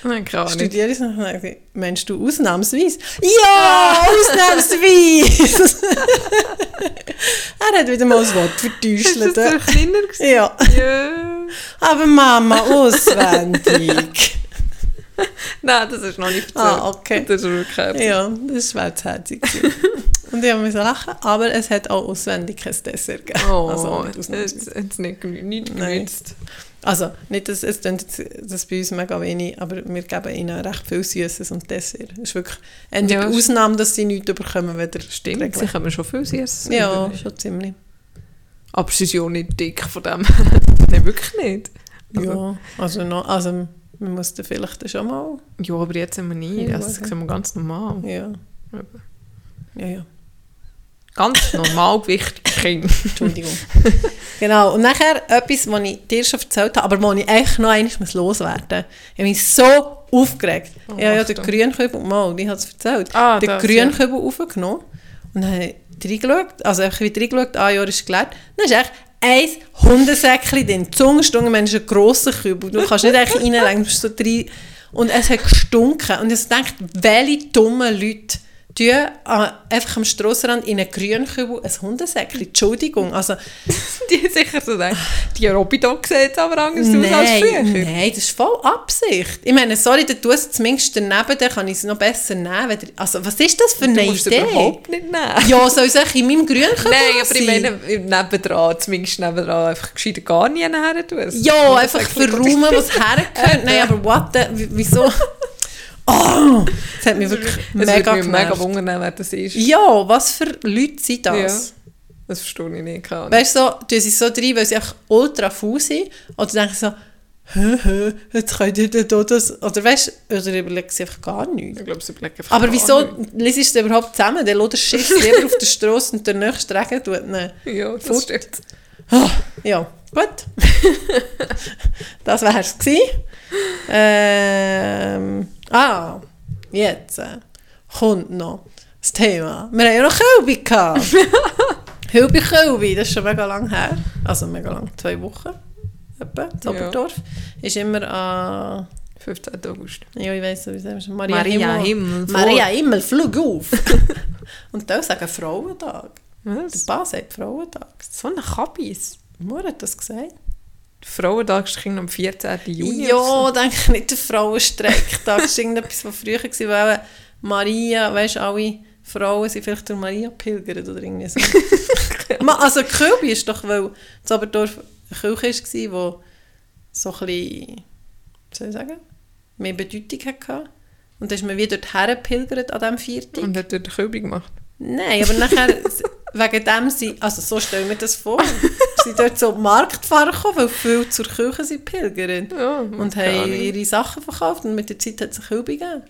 Nein, keine Ahnung. studiere ich es sage, Meinst du ausnahmsweise? Ja, ausnahmsweise! [laughs] [laughs] er hat wieder mal das Wort Ist das vertäuscht. der Kleiner? Ja, Ja. aber Mama, auswendig. Nein, das ist noch nicht erzählt. ah, okay. Das ist wirklich herzig. Ja, das jetzt herzig. Und ich musste lachen, aber es hat auch auswendig kein Dessert gegeben. Oh, also, ausnahmsweise. jetzt nicht, nicht genützt. also nicht, dass es das bei uns mega wenig, aber wir geben ihnen recht viel Süßes und Dessert. Es ist wirklich entweder Ja, ist- Ausnahme, dass sie nichts bekommen, weder Stimmt, Regel. sie kommen schon viel Süßes. Ja, über. schon ziemlich. Aber sie ist ja auch nicht dick von dem. [laughs] Nein, wirklich nicht. Also- Ja, also, noch, also man muss da vielleicht schon mal... Ja, aber jetzt sind wir. Ja, Das okay. sehen wir ganz normal. Ja, ja, ja. Ganz normal gewichtige Kinder. [laughs] Entschuldigung. genau, und nachher etwas, was ich dir schon erzählt habe, aber was ich eigentlich noch einmal loswerden muss. Ich habe mich so aufgeregt. Oh, ich habe ja den. Grünkübel, mal, ich habe es erzählt, Ah, den Grünkübel aufgenommen und dann habe ich reingeschaut, also einfach weiter reingeschaut, ein Jahr ist gelernt, dann ist echt ein Hundesäckchen drin, die man ist ein grosser Kübel, du kannst nicht echt reinlegen, du bist so drin, und es hat gestunken, und ich dachte, welche dummen Leute tun einfach am Strassenrand in einen grünen Kübel ein Hundesäckchen, Entschuldigung, also [laughs] Die sicher so denken, die Robidog sieht aber anders aus als Nein, früher. nein, das ist voll Absicht. Ich meine, sorry, dann tust du zumindest daneben, dann kann ich es noch besser nehmen. Also, was ist das für eine Du musst es Idee? überhaupt nicht nehmen. Ja, soll es eigentlich in meinem grünen Kübel Nein, aber ich meine, nebendran, zumindest nebendran, einfach gescheiter gar nie her tun. Ja, einfach verräumen, was hergehört. Nein, aber what the, wieso? [laughs] Oh, das hat mich wirklich mega würde mich mega wundern, wer das ist. Ja, was für Leute sind das? Das verstehe ich nicht. Keine. Weißt du, so, sie so drin, weil sie einfach ultra faul sind? Oder denken sie so, hä, hä, jetzt könnt ihr da das... Oder weißt du, oder überlegen sie einfach gar nichts. Ich glaube, sie überlegen einfach Aber gar wieso liest du es überhaupt zusammen? Der lässt den Schiff lieber auf der Straße und der nächste Regen tut ihn. Ja, das Fort. stimmt. Ja, gut. [laughs] das wäre es. Ähm, ah, jetzt äh, kommt noch das Thema. Wir haben ja noch Kölbi gehabt. [laughs] Hilbi Kölbi, das ist schon mega lang her. Also mega lang, zwei Wochen. Etwa, in Oberndorf. Ist immer an... 15. August. ja, ich sagen wir Maria, Maria Himmel. Himmel. Maria Himmel, flug auf. [laughs] und da sagen Frauentag. Der Was? Bas sagt Frauentag. So ein Kabis. Wer hat das gesagt? Frauentag ist am 14. Juni. Ja, oder denke ich nicht der Frauenstreiktag. Das war irgendetwas, was früher war, weil Maria, weißt du, alle Frauen sind vielleicht durch Maria pilgert oder irgendwie so. [laughs] Also Kölbi ist doch, weil das Oberdorf eine Kirche war, die so ein bisschen, soll ich sagen, mehr Bedeutung hatte. Und dann ist man wieder dorthin gepilgert an diesem so. Viertag. Und hat dort Kübel gemacht. Nein, aber nachher, [laughs] wegen dem sie, also so stellen wir das vor, sie dort so Marktfahrer gekommen, weil viele zur Kirche sind pilgern. Ja, Und haben ihre Sachen verkauft und mit der Zeit hat es eine Kübe gegeben.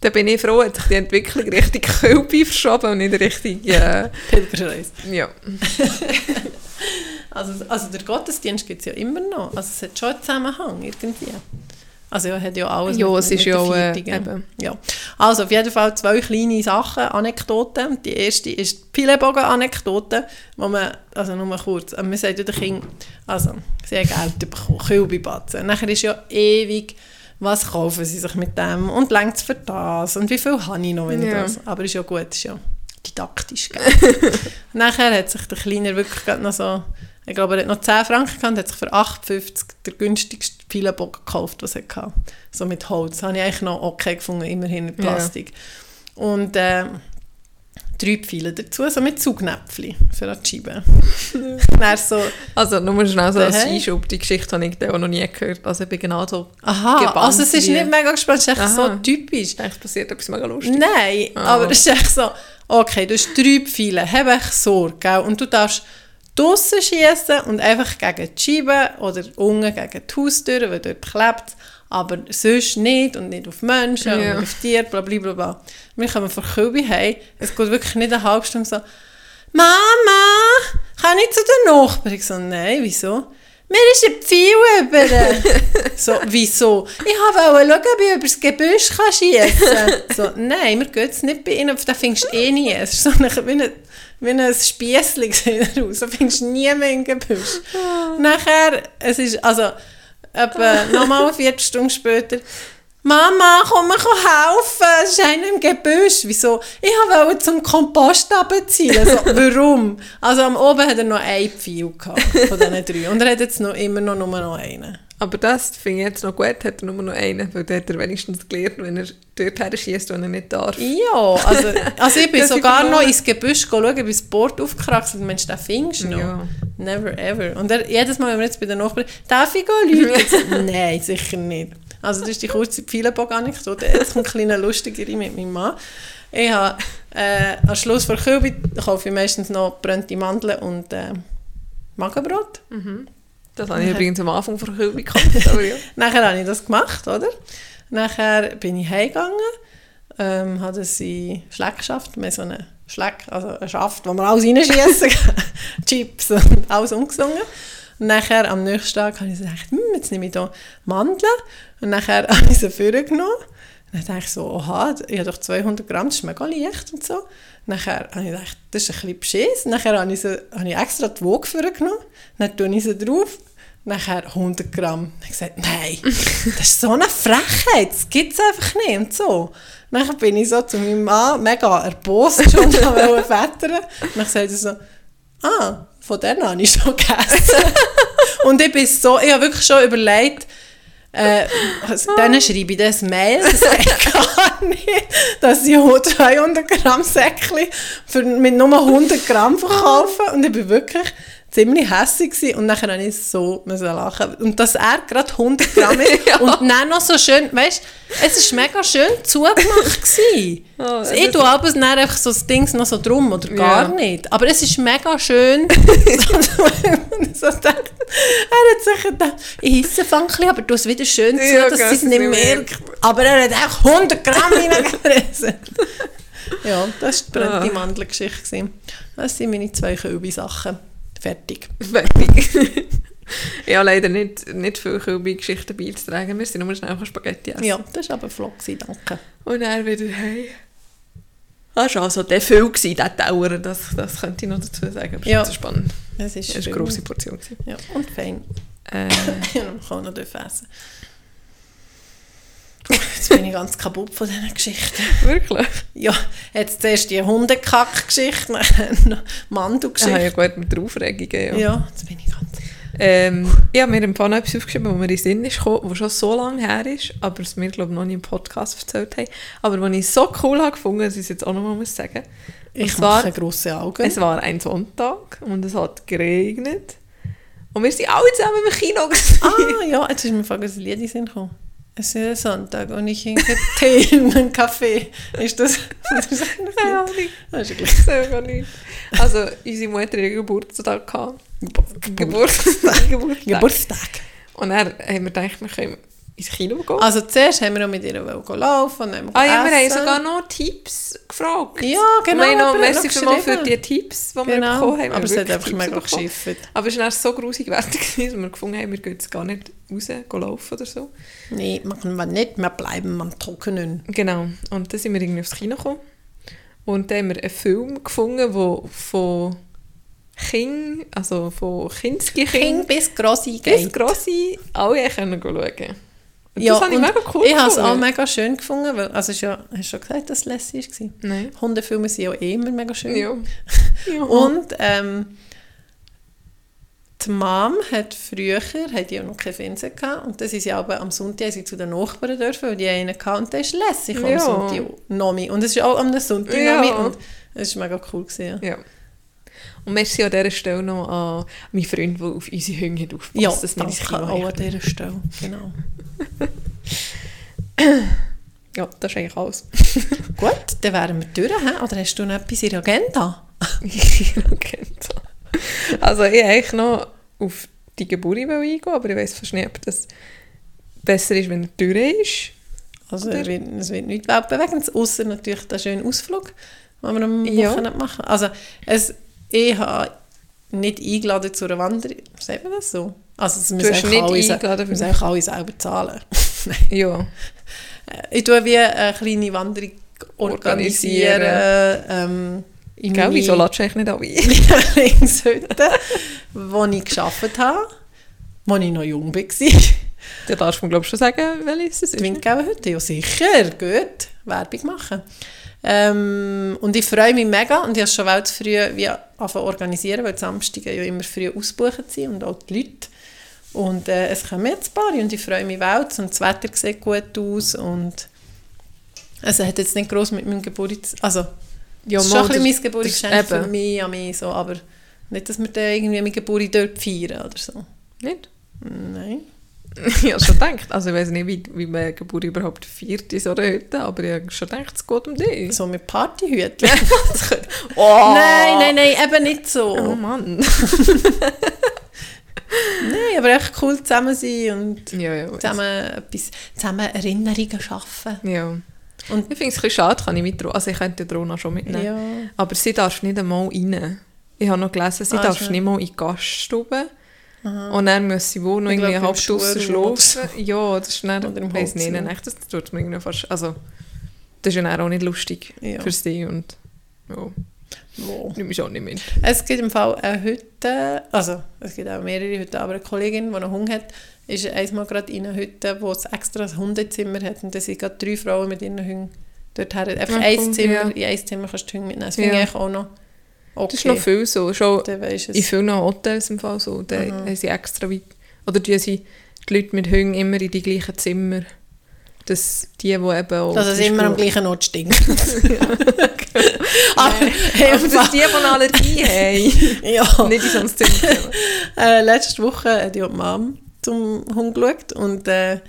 Da bin ich froh, hat sich die Entwicklung Richtung Kölbi verschoben und nicht Richtung... Äh, Pilgerreise. ja. [laughs] Also, also der Gottesdienst gibt es ja immer noch. Also es hat schon einen Zusammenhang irgendwie. Also ja, hat ja alles Ja, mit, es mit ist ja, äh, eben. Ja. Also auf jeden Fall zwei kleine Sachen, Anekdoten. Die erste ist die Pillebogen-Anekdote, wo man, also nur mal kurz, äh, man sagt ja den Kindern, also sie haben Geld bekommen, Kühlbibatzen. Nachher ist ja ewig, was kaufen sie sich mit dem und längt es für das und wie viel habe ich noch, wenn ich Ja. das... Aber ist ja gut, ist ja didaktisch. [laughs] Nachher hat sich der Kleiner wirklich noch so, ich glaube, er hat noch 10 Franken gehabt und hat sich für 8,50 der günstigste Pfeilenbogen gekauft, was er hatte. So mit Holz. Das habe ich eigentlich noch okay gefunden, immerhin mit Ja. Plastik. Und äh, drei Pfeile dazu, so mit Zugnäpfchen für die Scheibe. [laughs] Dann so, Also nur schnell so als? Einschub, die Geschichte habe ich auch noch nie gehört. Also ich bin genau so... aha, Gebannt also es ist wie- nicht mega gespannt, es ist echt so typisch. Ich denke, es passiert etwas mega Lustiges. Nein, Ah. aber es ist echt so, okay, du hast drei Pfeile, hab echt Sorge, gell? und du darfst draussen schießen und einfach gegen die Scheibe oder unten gegen die Haustür, weil dort klebt aber sonst nicht und nicht auf Menschen Ja. und auf Tiere, bla bla bla bla. Wir kommen von Kübi heim, es geht wirklich nicht eine halbe Stunde so, Mama, kann ich zu den Nachbarn? Ich so, nein, wieso? Mir ist ein Pfeil über. [laughs] so, wieso? Ich wollte schauen, ob ich über das Gebüsch kann schiessen kann. so, nein, wir gehen jetzt nicht bei ihnen, den findest du eh nie. Es ist so ein, wie ein, wie ein Spiessli sieht [laughs] er aus. So findest du nie mehr im Gebüsch. Nachher, es ist, also, etwa nochmal eine Viertelstunde später, Mama, komm mal helfen, es ist einer im Gebüsch. Wieso? Ich wollte zum Kompost abziehen. So, [laughs] warum? Also am Oben hat er noch ein Pfeil gehabt, von diesen drei. Und er hat jetzt noch, immer noch nur noch einen. Aber das finde ich jetzt noch gut, hat er nur noch einen, weil dann hat er wenigstens gelernt, wenn er dort her schießt, wo er nicht darf. Ja, also, [laughs] also ich bin sogar noch ins Gebüsch schauen, bis das Board aufgekraxt und Mensch, den findest du noch. Ja. Never ever. Und er, jedes Mal, wenn wir jetzt bei den Nachbarn, darf ich gehen, Leute? [laughs] Nein, sicher nicht. Also das ist die kurze Pfeilenbock-Anekdote. Jetzt kommt ein kleiner lustiger mit meinem Mann. Ich habe äh, am Schluss vor Kühlbi kaufe ich meistens noch brennte Mandeln und äh, Magenbrot. Das habe ich übrigens am Anfang von gekauft, aber ja. [laughs] Nachher habe ich das gemacht, oder? Nachher bin ich heimgegangen, ähm, habe in Schleck geschafft, mehr so einen Schleck, also einen Schaft, wo man alles reinschiessen kann, [laughs] Chips und alles umgesungen. Und nachher am nächsten Tag habe ich so gedacht, hm, jetzt nehme ich hier Mandeln. Und nachher [laughs] habe ich sie vorgenommen, dann dachte ich so, oha, ich habe doch 200 Gramm, das ist mega leicht und so. Nachher habe ich gedacht, das ist ein bisschen beschiss. Nachher habe ich, so, habe ich extra die Waage vorgenommen, dann tue ich sie drauf, nachher 100 Gramm. Ich gesagt, nein, das ist so eine Frechheit, das gibt es einfach nicht und so. Dann bin ich so zu meinem Mann mega erbost schon und [laughs] wollte fettern. Dann sagte er so, ah, von denen habe ich schon gegessen. [laughs] und ich bin so, ich habe wirklich schon überlegt, äh, dann schreibe ich das Mail, das geht [laughs] gar nicht, dass ich 200 Gramm Säckchen mit nur 100 Gramm verkaufe. Und ich bin wirklich ziemlich hässlich gewesen. und dann habe ich so lachen und dass er gerade 100 Gramm ist [laughs] ja. und dann noch so schön, weißt es war mega schön zugemacht [laughs] gewesen. Oh, also ich tue aber dann einfach so das Ding noch so drum oder gar ja. nicht, aber es ist mega schön. [laughs] so, so denkt, er hat sich gedacht, ich esse ein aber du es wieder schön zu, ja, dass sie es nicht merkt. Aber er hat echt 100 Gramm reingefressen. ja, das war die ah. Mandelgeschichte. Das sind meine zwei Kölbi-Sachen. Fertig. [laughs] Fertig. ich habe leider nicht, nicht viel Kühlbe-Geschichten beizutragen. Wir sind nur schnell Spaghetti essen. Ja, das war aber flott, danke. Und dann wieder hey. Das war also der viel, gewesen, der Dauer, das, das könnte ich noch dazu sagen. Aber ja. das ist spannend. Es ist, eine grosse Portion. Gewesen. Ja, und fein. Äh. [laughs] man kann noch essen. Jetzt bin ich ganz kaputt von diesen Geschichten. Wirklich? Ja, jetzt zuerst die Hundekack-Geschichte, dann [laughs] Mandelgeschichte. Ah, ja gut, mit der Aufregung, ja. Ja, jetzt bin ich ganz... Ähm, ich habe mir ein paar etwas aufgeschrieben, wo mir in den Sinn ist gekommen, was schon so lange her ist, aber es mir, glaube ich, noch nie im Podcast erzählt haben. Aber was ich so cool habe gefunden, dass ich es jetzt auch noch mal muss sagen Ich mache grosse Augen. Es war ein Sonntag und es hat geregnet. Und wir sind alle zusammen im Kino. Ah ja, jetzt ist mir fast ein Lied in den Sinn gekommen. Es ist Sonntag und ich trinke Tee in einem Kaffee. Ist das? das ist ja, nicht. Das ist nicht. Also, unsere Mutter hatte Geburtstag. Gehabt. Geburtstag. Geburtstag. Geburtstag. Und dann haben wir gedacht, wir können ins Kino gehen. Also zuerst haben wir noch mit ihr laufen und dann Ah ja, wir haben sogar noch Tipps gefragt. Ja, genau. Wir haben noch, merci für die Tipps, die genau. wir bekommen haben. Aber es hat einfach mega geschifft. Aber es war so grusig wertig, [laughs] dass wir gefunden haben, wir gehen jetzt gar nicht raus laufen oder so. Nein, machen wir nicht, wir bleiben am Trockenen. Genau. Und dann sind wir irgendwie aufs Kino gekommen. Und dann haben wir einen Film gefunden, der von Kind, also von Kinski Kind bis Grossi geht. Bis Grossi alle können schauen ja, das habe ich mega cool Ich habe es auch mega schön gefunden, weil, also ja, hast du schon gesagt, dass es lässig war? Nein. Hundefilme sind ja eh immer mega schön. Ja. [laughs] ja. Und ähm, die Mom hat früher, hat ja noch keinen Fernseher gehabt, und das ist ja aber am Sonntag sie zu den Nachbarn dürfen, weil die einen hatten, und der ist lässig ja. am Sonntag Nomi. Und es ist auch am Sonntag ja. Nomi, und es war mega cool. Gewesen, ja. ja. Und merci an dieser Stelle noch an meinen Freund, der auf unsere Hunde aufpasst. Ja, wir danke auch an dieser Stelle, genau. [laughs] ja, das ist eigentlich alles. [laughs] Gut, dann wären wir durch. He? Oder hast du noch etwas in der Agenda? in der Agenda? Also ich eigentlich noch auf die Geburt eingehen, aber ich weiß fast nicht, ob das besser ist, wenn er durch ist. Also es wird, es wird nichts weltbewegendes, außer natürlich der schöne Ausflug, den wir am Wochenende ja. machen. Also es ich habe nicht eingeladen zu einer Wanderung. Sagt man das so? Also, das müssen nicht alle, eingeladen. müssen eigentlich alle selber zahlen. [laughs] ja. Äh, ich tue wie eine kleine Wanderung organisieren. organisieren. Ähm, in Gell, wieso lädst du eigentlich nicht alle Lieblingshütte, [laughs] wo ich gearbeitet habe, als ich noch jung war. Da darfst du mir, glaube ich, schon sagen, welche es ist. Die Windgauerhütte, ja sicher, gut. Werbung machen. Ähm, und ich freue mich mega und ich habe schon weit früh wie organisieren, weil Samstage ja immer früh ausgebucht sind und auch die Leute. Und äh, es kommen jetzt ein paar und ich freue mich weit und das Wetter sieht gut aus und also hat jetzt nicht groß mit meinem Geburts... Also, ja, es ist schon ein mein Geburtsgeschenk für mich, an mich, so, aber nicht, dass wir dann irgendwie meine Geburt dort feiern oder so. Nicht? Nein. [laughs] ich habe schon gedacht, also ich weiß nicht, wie, wie man Geburt überhaupt feiert in so einer Hütte, aber ich habe schon gedacht, es geht um dich. So mit Partyhütchen? [laughs] [laughs] oh. Nein, nein, nein, eben nicht so. Oh Mann. Nein, aber echt cool zusammen sein und ja, ja, zusammen, etwas, zusammen Erinnerungen schaffen. Ja. Und ich finde es ein bisschen schade, kann ich mit also ich könnte die Rona schon mitnehmen, ja. aber sie darf nicht einmal rein. Ich habe noch gelesen, sie ah, darf nicht mal in die Gaststube Und dann muss sie wo noch Ich irgendwie glaub, halb draussen schlafen. [laughs] Ja, das ist dann, ich weiss nicht, nein, das tut mir irgendwie fast, also, das ist ja auch nicht lustig Ja. für sie und ja, Wo? nehme ich auch nicht mit. Es gibt im Fall eine Hütte, also es gibt auch mehrere Hütten, aber eine Kollegin, die einen Hund hat, ist einmal gerade in einer Hütte, wo es extra ein Hundezimmer hat und da sind gerade drei Frauen mit ihren Hunden dort her. Einfach Ja, ein cool, Zimmer, ja. in ein Zimmer kannst du Hunde mitnehmen. Das finde Ja. ich auch noch okay. Das ist noch viel so, schon in vielen Hotels im Fall so, da Mhm. haben sie extra weit, oder tun sie die Leute mit Hunden immer in die gleichen Zimmer, dass die, die eben auch... Dass es immer am gleichen Ort stinkt. [laughs] [laughs] aber, Aber im dass die, die eine Allergie haben, [laughs] ja. nicht in so ein Zimmer. Äh, letzte Woche hat ja die Mom zum Hund geschaut und äh,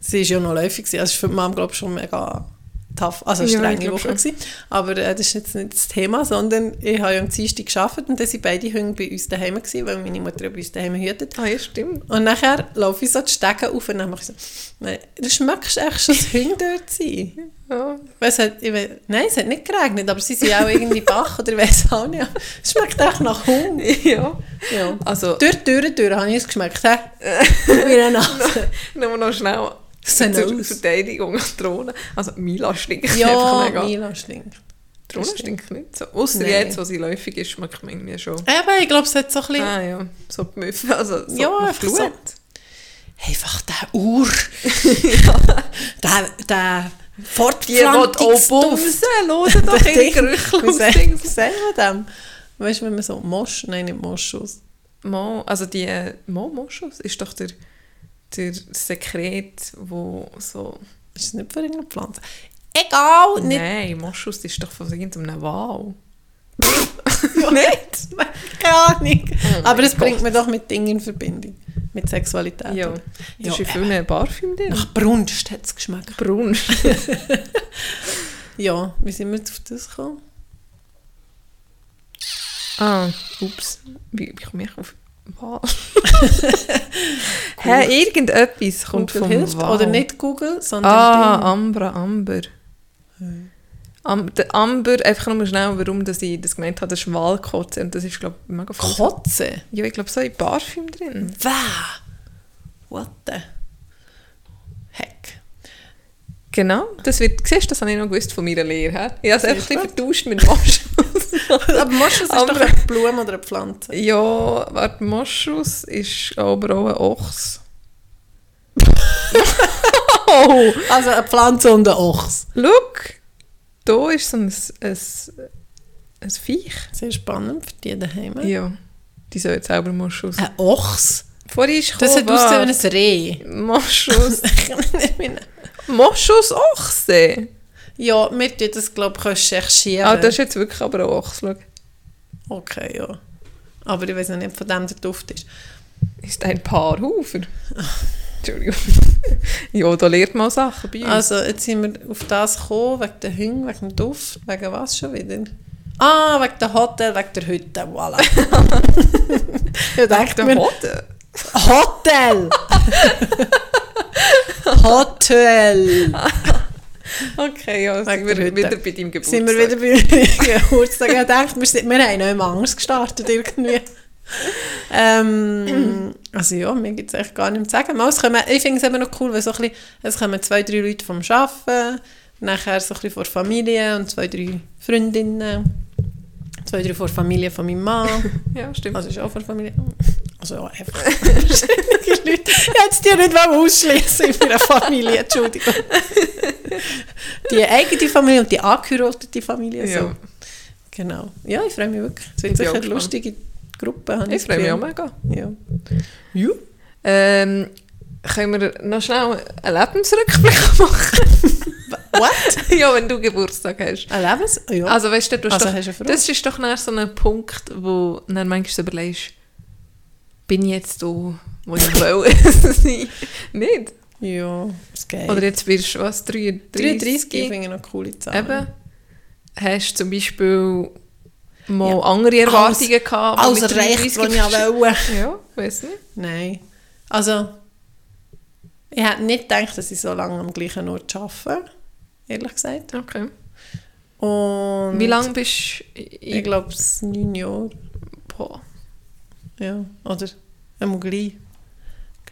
sie war ja noch läufig. Also es war für die Mom, glaube ich, schon mega tough, also Ja, strenge glaub Woche. Gewesen. Aber äh, das ist jetzt nicht das Thema, sondern ich habe ja am Dienstag gearbeitet und dann waren beide Hunde bei uns daheim, gewesen, weil meine Mutter ja bei uns daheim hütet. Ah ja, stimmt. Und nachher laufe ich so die Stege auf und dann mache ich so, «Nein, du schmeckst echt schon das Hunde dort sein. Ja. Es hat, ich weiss, nein, es hat nicht geregnet, aber sie sind auch irgendwie [laughs] Bach oder ich weiß auch nicht. Es schmeckt echt nach Hund. ja. Ja. Also, Durch die Tür, durch habe ich es geschmeckt. Wie [laughs] eine Nase. nur noch schnell zur. Verteidigung an Drohnen. Also, Mila stinkt einfach Ja, mega. Mila stinkt. Drohnen das stinkt nicht so. Nein. jetzt, wo sie läufig ist, schmeckt man irgendwie schon. Eben, ich glaube, es hat so ein bisschen... Ah ja, so die Müffe, also so Ja, einfach Blut. so. Einfach der Uhr. [laughs] [laughs] der, der Die, die Fortpflanzungsduft. bumsen, hören doch [laughs] ihre Gerüche aus wie sagen wir dem? Weißt du, wenn man so Mosch... Nein, nicht Moschus. Mo, also die äh, Mo Moschus ist doch der, der Sekret, wo so... Ist das nicht für irgendeine Pflanze? Egal, nicht... Nein, Moschus ist doch von irgendeinem Wal. [laughs] nicht? Keine Ahnung. Oh Aber es bringt man doch mit Dingen in Verbindung. Mit Sexualität. Ja, das Ja, ist in vielen Parfüm drin. Nach Brunst hat es geschmeckt. Braun. [laughs] Ja, wie sind wir jetzt auf das gekommen? ah, ups. Wie, wie komme ich auf? [laughs] Hä, irgendetwas kommt Google vom hilft. Wal. Oder nicht Google, sondern Ah, Ding. Ambra, Amber. Am, der Amber, einfach nur schnell, warum dass ich das gemeint habe, das ist Walkotze. Und das ist, glaube ich, mega viel. Kotze? Ja, ich glaube, so in Parfüm drin. Wäh! What the heck? Genau, das wird, siehst du, das habe ich noch gewusst von meiner Lehre. He? Ich habe es einfach ein vertauscht mit Moschus. [laughs] Aber Moschus ist Aber- doch eine Blume oder eine Pflanze. ja, warte, Moschus ist aber auch ein Ochs. [laughs] oh, Also eine Pflanze und ein Ochs. look, da ist so ein, ein, ein Viech. Sehr spannend für die daheim. Ja, die soll jetzt selber Moschus. Ein Ochs? Vorhin ist Das hat ausgesehen wie ein Reh. Moschus. [laughs] Moschus Ochse. Ja, wir tun das, glaube ich, recherchieren. Ah, das ist jetzt wirklich aber auch Ochs. Schau. Okay, ja. Aber ich weiß noch nicht, von dem der Duft ist. Ist ein Paarhufer. Entschuldigung. [laughs] ja, da lernt man Sachen bei uns. Also, jetzt sind wir auf das gekommen, wegen der Hunde, wegen dem Duft, wegen was schon wieder? Ah, wegen der Hotel, wegen der Hütte, voilà. [laughs] ich dachte der Hoden. Hotel! [laughs] Hotel! Okay, ja, sind wir Hütte. wieder bei deinem Geburtstag. Sind wir wieder bei Geburtstag? Ich dachte, wir, sind, wir haben noch immer Angst gestartet irgendwie. ähm, also ja, mir gibt es echt gar nichts zu sagen. Mal, kommen, ich finde es immer noch cool, weil so ein bisschen, es kommen zwei, drei Leute vom Arbeiten, nachher so ein bisschen von der Familie und zwei, drei Freundinnen, zwei, drei von der Familie von meinem Mann. [laughs] Ja, stimmt. Also ist auch von der Familie. Also ja, einfach. die Leute. [laughs] Ich hätte die nicht ausschließen in meiner Familie, Entschuldigung. Die eigene Familie und die angeheiratete Familie. So. Ja. Genau. Ja, ich freue mich wirklich. Es wird ich sicher eine lustige Gruppe. habe ich das freue mich auch mega. Ja. ja. Ähm, können wir noch schnell einen Lebensrückblick [laughs] machen? What? [laughs] ja, wenn du Geburtstag hast. Ein Lebens... Oh, ja. Also weißt du, du hast Also doch, das ist doch nach so ein Punkt, wo du dann manchmal so überlegst, bin ich jetzt da, wo ich will [laughs] sein? Nicht? ja, es geht. Oder jetzt wirst du was, 33? 33 finde ich noch eine coole Zahl. Eben. Hast du zum Beispiel mal Ja. andere Erwartungen gehabt? die Alles mit recht, 33 was ich wollte. [laughs] Ja, weiß nicht. Nein. Also, ich hätte nicht gedacht, dass ich so lange am gleichen Ort arbeite. Ehrlich gesagt. Okay. Und Wie lange bist du Ich glaube, es neun Jahre. Boah. Ja, oder Einmal gleich.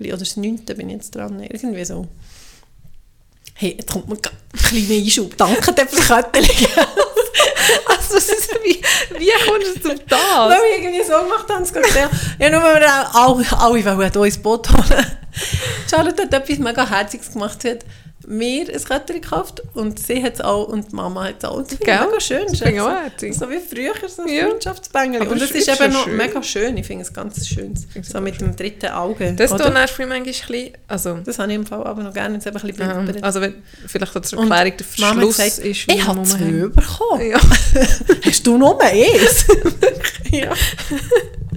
Oder das 9. bin ich jetzt dran. Irgendwie so. Hey, jetzt kommt mir ein kleiner Einschub. Danke dir für die Kötterchen. [laughs] Also, wie, wie kommst du zu das? Weil wir irgendwie so gemacht haben, es geht ja. Ja, nur weil wir auch alle, alle wollen hier ins Boot holen. Charlotte hat etwas mega Herziges gemacht. Sie hat mir ein Kötterchen gekauft und sie hat es auch und die Mama hat es auch. Das finde ich mega schön. Das ich auch. So wie früher, so ein Ja. Freundschaftsbängel. Und es ist ist eben noch schön. mega schön. Ich finde es ganz schön. So mit dem dritten Auge. Das mich manchmal ein bisschen, also, Das habe ich im Fall aber noch gerne. Jetzt eben ein bisschen blind. also wenn, vielleicht zur Und Erklärung, der Mama Verschluss gesagt, ist wie ich habe zwei bekommen. Ja. [laughs] Hast du noch eins? [laughs] ja.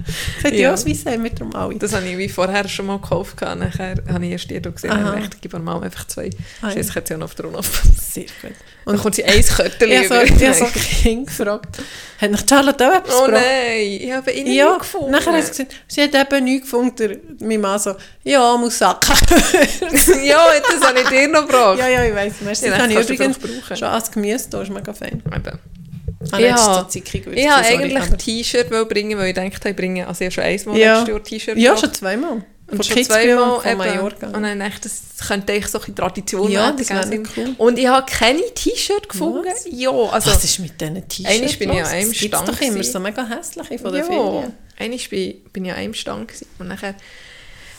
[laughs] Sagt ja, Ja. das Weiss haben wir darum alle. Das habe ich wie vorher schon mal gekauft. Nachher habe ich erst die gesehen Aha. ich gebe meiner Mama einfach zwei. Ah, ja. Jetzt hat sie ja noch auf der Unauf. [laughs] Sehr gut. Und dann kommt sie ein Kötterchen Ich habe so, ich so Kind gefragt. Hat nach Charlotte auch etwas Oh gebracht? nein, ich habe ihn Ja, nicht gefunden. nachher hat sie gesagt, sie hat eben nichts gefunden. Meine Mann so, ja, muss Sachen. [laughs] ja, das habe ich dir noch gebracht. ja, ja, ich weiss. Merci. Ja, Das das habe ich übrigens schon als Gemüse da, ist mega fein. Eben. Ah, das Ja. Gewürzt, Ich sorry, eigentlich ein T-Shirt bringen, weil ich dachte, ich bringe, also ich habe schon einmal Ja. letztes Jahr T-Shirt Ja, schon zweimal. Und Von schon zweimal von. Mallorca. Und dann dachte ich, das könnte eigentlich so eine Tradition Ja, werden. das cool. Und ich habe keine T-Shirt gefunden. Was? Ja, also... Was ist mit diesen T-Shirts Einmal bin ich an einem Das Stand doch immer so mega hässliche von den ja, Ferien. einmal bin, bin ich an einem Stand gewesen. und nachher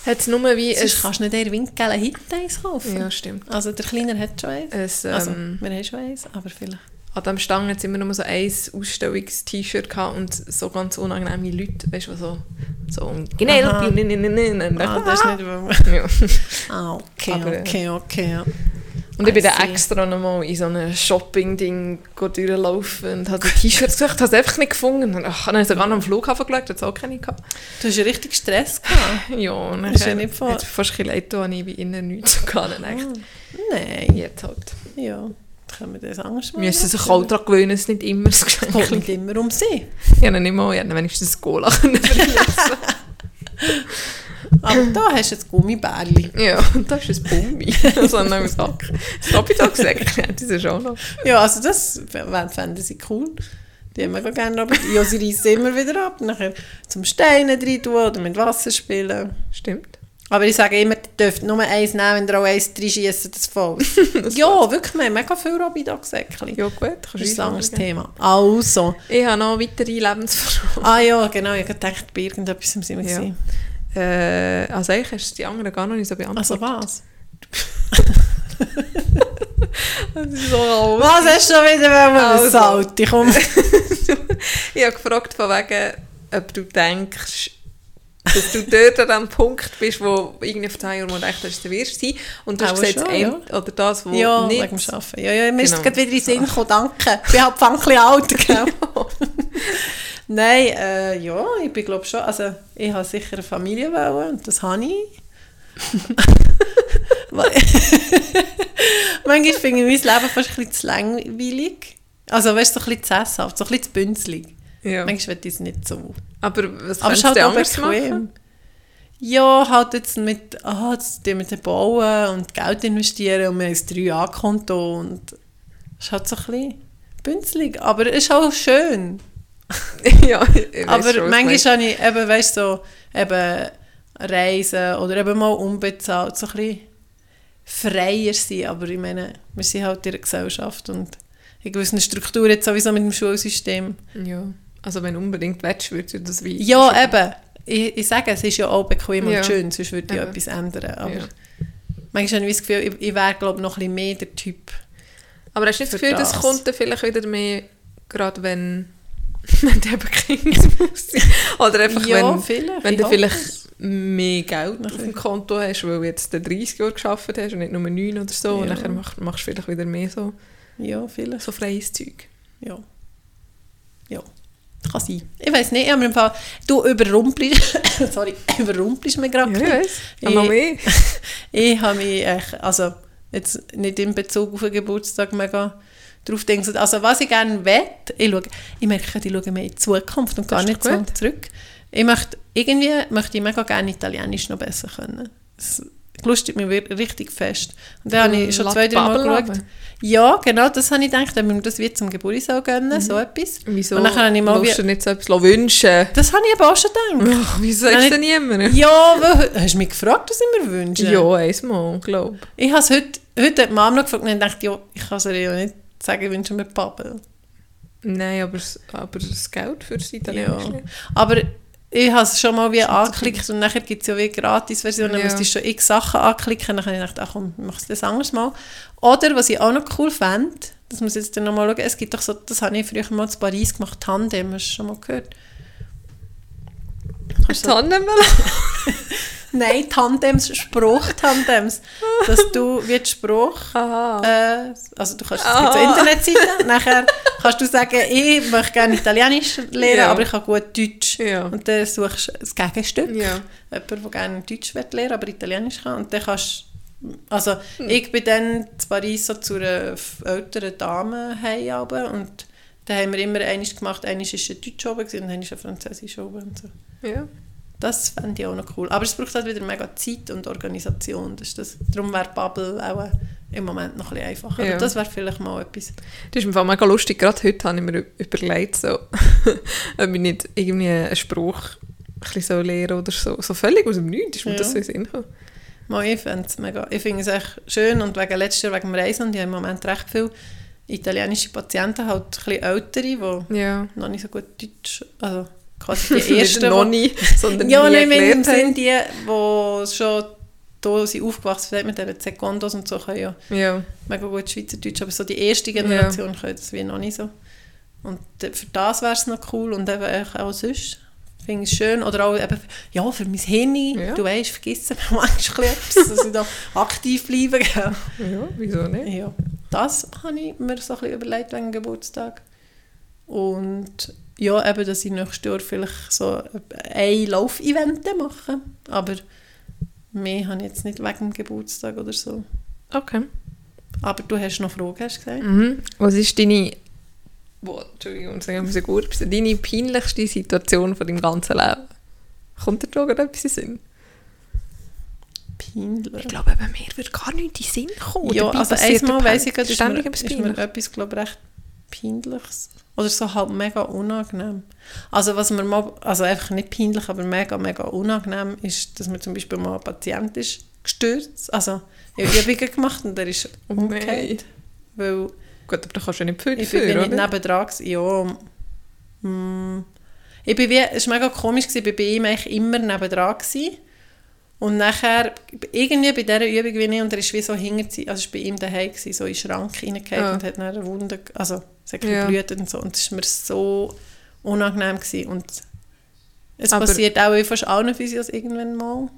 hat es nur wie... Sonst ein- kannst du nicht eher windgelben Hitteis kaufen. ja, stimmt. Also der Kleiner hat schon eins. Ein, Also, ähm, wir haben schon eins, aber vielleicht. An diesem hat es immer nur so ein Ausstellungs-T-Shirt gehabt und so ganz unangenehme Leute, weißt du, die so... so genau, ne, ne. Ah, das ist nicht... [laughs] Ja. Ah, okay, Aber, äh, okay, okay. Ja. Und ich bin dann extra nochmal in so einem Shopping-Ding durchlaufen und habe die T-Shirts gesucht, habe es einfach nicht gefunden. Und ach, dann habe ich sogar noch am Flughafen geschaut, hat es auch keine gehabt. Du hast ja richtig Stress gehabt. [laughs] Ja, und dann Das ist ja nicht voll- fast ein bisschen leid, habe ich wie innen nichts [laughs] dachte Ah, Nein. jetzt halt. Ja, können wir das anders Wir müssen sich auch daran gewöhnen, es nicht immer das Es geht Geschenk. nicht immer um sie. Ich habe nicht mal, habe wenigstens Cola können. [laughs] Aber da hast du jetzt Gummibärli. Ja, und das ist ein Bummi. Also an einem Sack. Das habe ich da gesagt, ja, das ist auch noch. Ja, also das fänden sie cool. Die haben mega gerne aber Ja, sie reissen immer wieder ab. Nachher zum Steinen rein tun oder mit Wasser spielen. Stimmt. Aber ich sage immer, dürft nur eins nehmen, wenn ihr auch eins reinschiessen, das voll. [laughs] ja, wirklich, wir haben mega viel Rabidock-Säckchen. Ja gut, kannst das ist ein anderes sagen. Thema. Also. Ich habe noch weitere Lebensverschwörungen. Ah ja, genau, ich gedacht, bei irgendetwas sind wir Ja. Äh, also eigentlich hast du die anderen gar noch nicht so beantwortet. Also was? das ist so raus. Was hast du schon wieder also. Salti? Komm. [laughs] Ich habe gefragt von wegen, ob du denkst, dass du dort an dem Punkt bist, wo irgendwie vor 10 Jahren mal gedacht hast, du wirst sein. Und du hast gesagt, schon, ja. oder das, wo ja, nicht. wegen dem Arbeiten. Ja, ja, mir ist Genau. gerade wieder in den Sinn gekommen, danke. Ich bin halt ein bisschen alt, [laughs] gell? Nein, äh, ja, ich bin glaube schon, also ich habe sicher eine Familie wollen und das habe ich. [laughs] [laughs] Manchmal finde ich mein Leben fast ein bisschen zu langweilig. Also weißt du, so ein bisschen zu sesshaft, so ein bisschen zu bünzlig. Ja. Manchmal ich es nicht so. Aber was Aber es halt du auch bequem. machen? Ja, halt jetzt mit, ah, jetzt wir den bauen und Geld investieren und wir haben ein 3A-Konto und es ist halt so ein bisschen bünzlig, aber es ist auch schön. [laughs] ja, aber schon, manchmal habe ich eben, weißt so, eben Reisen oder eben mal unbezahlt, so ein bisschen freier sein, aber ich meine, wir sind halt in einer Gesellschaft und in gewissen Strukturen jetzt sowieso mit dem Schulsystem. Ja, also wenn unbedingt willst, würdest du das wie... Ja, eben. Ich, ich sage, es ist ja auch bequem Ja. und schön, sonst würde ich Eben. etwas ändern. Aber Ja. manchmal habe ich das Gefühl, ich, ich wäre glaube noch ein bisschen mehr der Typ. Aber hast du nicht das Gefühl, das das. kommt dann vielleicht wieder mehr, gerade wenn, [laughs] wenn du eben Kind musst sein. Oder einfach, wenn, vielleicht. wenn du vielleicht es. mehr Geld auf Natürlich. dem Konto hast, weil du jetzt den 30 Jahre gearbeitet hast und nicht nur 9 oder so. Und Ja. dann machst, machst du vielleicht wieder mehr so, Ja, vielleicht. so freies Zeug. Ja. Ja. Kann sein. Ich weiß nicht, aber im Fall, du überrumpelst, [coughs] sorry, [coughs] überrumpelst mich gerade. Ja, ich. Ich-. [laughs] Ich habe mich, echt, also jetzt nicht in Bezug auf den Geburtstag mega drauf denken. Also was ich gerne will, ich, schaue, ich merke, ich schaue mehr in die Zukunft und gar nicht so zurück. Ich möchte, irgendwie möchte ich mega gerne Italienisch noch besser können. Das lustig mich richtig fest. Und dann habe ich schon zwei, drei Mal geschaut. haben. Ja, genau, das habe ich gedacht, wenn wir das wie zum Geburtstag gönnen, so etwas. Wieso Und dann habe ich mal wie- du nicht so etwas wünschen? Das habe ich aber auch schon gedacht. Ach, Wieso sagst du denn niemandem? Ja, weil, hast du mich gefragt, was ich mir wünsche? Ja, einmal, glaube Ich habe es heute, heute hat Mama noch gefragt und ich dachte, ja, ich kann es ihr ja nicht sagen, ich wünsche mir Bubble. Nein, aber, das- aber das Geld für das Italienische. Ja. Aber ich habe es schon mal wie angeklickt und nachher gibt es ja wie Gratis-Version, dann Ja. musst du schon x Sachen anklicken, dann habe ich gedacht, ach komm, mach es das anders mal. Oder, was ich auch noch cool fände, das muss ich jetzt dann noch mal schauen, es gibt doch so, das habe ich früher mal in Paris gemacht, Tandem, hast du schon mal gehört? Du so- [laughs] Tandem Nein, Tandems, Spruchtandems, dass du wie die Spruch. Äh, also du kannst es Ah. gibt so Internetseiten, nachher kannst du sagen, ich möchte gerne Italienisch lernen, Ja. aber ich kann gut Deutsch. Ja. Und dann suchst du das Gegenstück. Ja. Jemand, der gerne Deutsch lernen aber Italienisch kann. Und dann kannst also ich bin dann in Paris so zu einer älteren Dame runter und dann haben wir immer eines gemacht, eines war ein Deutsch oben und eines ein Französisch oben und so. Ja. Das fände ich auch noch cool. Aber es braucht halt wieder mega Zeit und Organisation. Das ist das. Darum wäre Bubble auch äh, im Moment noch ein bisschen einfacher. Ja. Aber das wäre vielleicht mal etwas. Das ist Fall mega lustig. Gerade heute habe ich mir überlegt, so, [laughs] ob ich nicht irgendwie einen Spruch ein so lernen oder so. So völlig aus dem Nichts ist mir Ja. das so in den Sinn gekommen. Mal, ich finde es mega. Ich finde es echt schön und wegen letztes Jahr wegen dem Reisen und ich habe im Moment recht viele italienische Patienten, halt ein bisschen ältere, die Ja. noch nicht so gut Deutsch, also quasi [laughs] die ersten, noch die- nie, sondern ja, nein, wenn. Sinn die, die schon da sind aufgewachsen sind mit diesen Secondos und so, können ja Ja. mega gut Schweizerdeutsch, aber so die erste Generation können das wie noch nicht so. Und für das wäre es noch cool und eben auch sonst finde ich es schön. Oder auch eben, ja, für mein Hirn, Ja. du weißt, vergessen [laughs] wir manchmal etwas, dass ich da aktiv bleibe. ja, wieso nicht? Ja, das habe ich mir so ein bisschen überlegt wegen dem Geburtstag. Und ja, eben, dass ich nächstes Jahr vielleicht so ein Lauf-Event mache. Aber mehr habe ich jetzt nicht wegen dem Geburtstag oder so. Okay. Aber du hast noch Fragen, hast du gesagt? Mhm. Was ist deine, wo, Entschuldigung, sagen wir so gut, deine peinlichste Situation von deinem ganzen Leben? Kommt dir da gerade etwas in Sinn? Peinlich. Ich glaube, eben, mir würde gar nicht in Sinn kommen. Ja, Dabei also einmal weiss ich gerade, ist mir, ständig etwas ist mir etwas, glaube recht Peinliches. Oder so halt mega unangenehm. Also was mir mal, also einfach nicht peinlich, aber mega, mega unangenehm ist, dass mir zum Beispiel mal ein Patient ist gestürzt, also ich habe Übungen gemacht und der ist Oh umgekehrt. Weil Gut, aber da kannst du ja nicht viel ich bin dafür, nicht nebendran gewesen. Ja, mm, ich bin wie, es war mega komisch, gewesen, ich bin bei ihm eigentlich immer nebendran gewesen. Und nachher, irgendwie bei dieser Übung wie ich, und er ist wie so hinter, also es war bei ihm daheim, gewesen, so in den Schrank reingefallen Ja. und hat dann eine Wunde, also es hat Ja. geblutet und so. Und das war mir so unangenehm gewesen. Und es Aber- passiert auch in fast allen Physios irgendwann mal.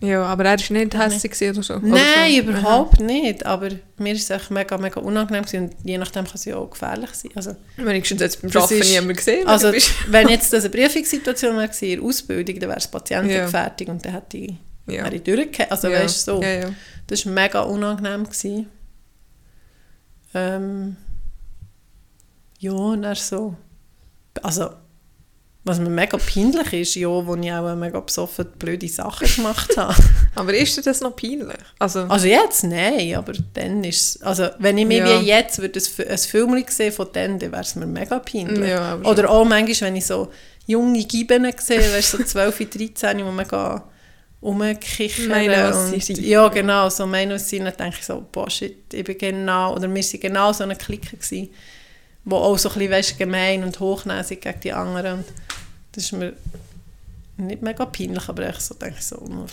Ja, aber er war nicht hässlich oder so? Oder Nein, so? überhaupt nicht. Aber mir ist es echt mega, mega unangenehm gewesen. Und je nachdem kann es ja auch gefährlich sein. Also, Aha. Wenigstens jetzt beim Arbeiten niemand gesehen. Also, wenn [laughs] jetzt das eine Prüfungssituation wäre, in der Ausbildung, dann wäre es Patientengefährdung und dann hätte ich, ja. wäre ich. Also, ja. weißt du, so. Ja, ja. Das war mega unangenehm. Gewesen. Ähm, ja, und dann so. Also, was mir mega peinlich ist, ja, wo ich auch mega besoffen blöde Sachen gemacht [laughs] habe. Aber ist dir das noch peinlich? Also, Also jetzt, nein, aber dann ist also wenn ich mich Ja. wie jetzt würde ein, ein Film sehen von dann, dann wäre es mir mega peinlich. Ja, Oder auch manchmal, wenn ich so junge Giben sehe, weißt du, so 12, 13, die mega rumkichern. Meinen, was und- sie sind. Ja, genau, so sind, dann denke ich so, boah, shit, ich bin genau, oder wir waren genau so eine Clique gewesen, wo auch so ein bisschen, weißt, gemein und hochnäsig gegen die anderen. Und das ist mir nicht mega peinlich, aber ich so denke ich so,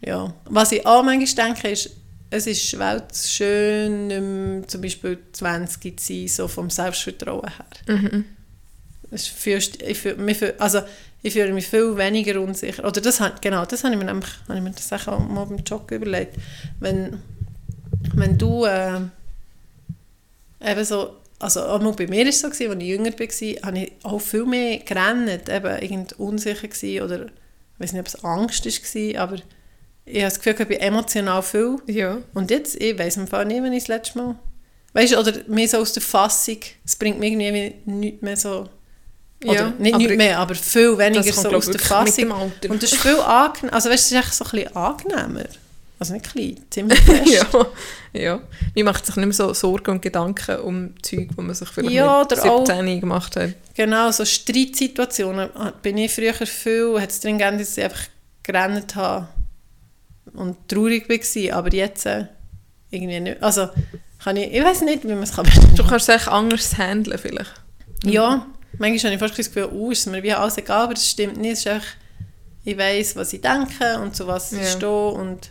ja. Was ich auch manchmal denke, ist, es ist schwer schön, ähm, zum Beispiel 20 zu sein, so vom Selbstvertrauen her. mhm. Es fühlst, ich, fühl, mich also, ich fühle mich viel weniger unsicher. Oder das, genau, das habe ich mir nämlich habe ich mir das auch mal beim Joggen überlegt. Wenn, wenn du äh, eben so, also auch bei mir war es so, gewesen, als ich jünger war, habe ich auch viel mehr gerannt, eben irgend unsicher gewesen, oder ich weiß nicht, ob es Angst war, aber ich habe das Gefühl, ich bin emotional viel ja. und jetzt, ich weiss im Fall nicht, wenn ich das letzte Mal... Weißt du, oder mehr so aus der Fassung, es bringt mir irgendwie nichts mehr so Oder Ja, nicht aber nichts mehr, aber viel weniger so aus der Fassung. Und das ist viel angenehm. Also weißt du, es ist echt so ein bisschen angenehmer. Also nicht klein, ziemlich fest. [laughs] ja, ja. Man macht sich nicht mehr so Sorgen und Gedanken um Zeug, die man sich vielleicht Ja, mit oder auch- 17 gemacht hat. Genau, so Streitsituationen ah, bin ich früher viel, hat es drin gegeben, dass ich einfach gerannt habe und traurig war, aber jetzt äh, irgendwie nicht. Also, kann ich, ich weiß nicht, wie man es kann Du kannst es echt anders handeln vielleicht. Ja, manchmal habe ich fast das Gefühl, oh, ist mir wie alles egal, aber das stimmt nicht. Es ist einfach, ich weiss, was ich denke und zu was ich Ja. stehe und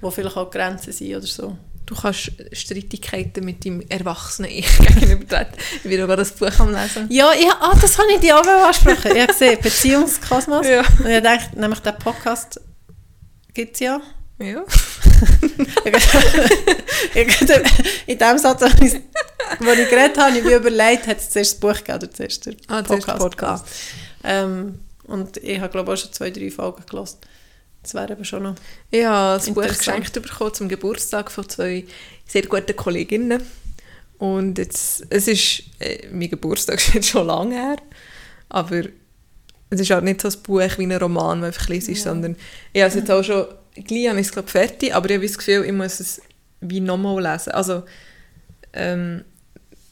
wo vielleicht auch Grenzen sind oder so. Du kannst Streitigkeiten mit deinem erwachsenen Ich [laughs] gegenübertreten. Ich bin gerade das Buch am Lesen. Ja, ja ah, das habe ich dir auch ansprechen. Ich habe gesehen, Beziehungskosmos. Ja. Und ich dachte, nämlich den Podcast gibt es ja. Ja. Ich- In dem Satz, als ich, wo ich geredet habe, habe ich mir überlegt, hat es zuerst das Buch gegeben oder zuerst der Ah, zuerst der Podcast. Ähm, und ich habe, glaube ich, auch schon zwei, drei Folgen gelesen. Das wäre eben schon noch... Ich habe das Buch geschenkt bekommen zum Geburtstag von zwei sehr guten Kolleginnen. Und jetzt, es ist, äh, mein Geburtstag ist jetzt schon lange her, aber es ist halt nicht so ein Buch wie ein Roman, wo einfach liest, sondern ich habe es jetzt auch schon, gleich habe ich es glaube fertig, aber ich habe das Gefühl, ich muss es wie nochmal lesen. Also, ähm,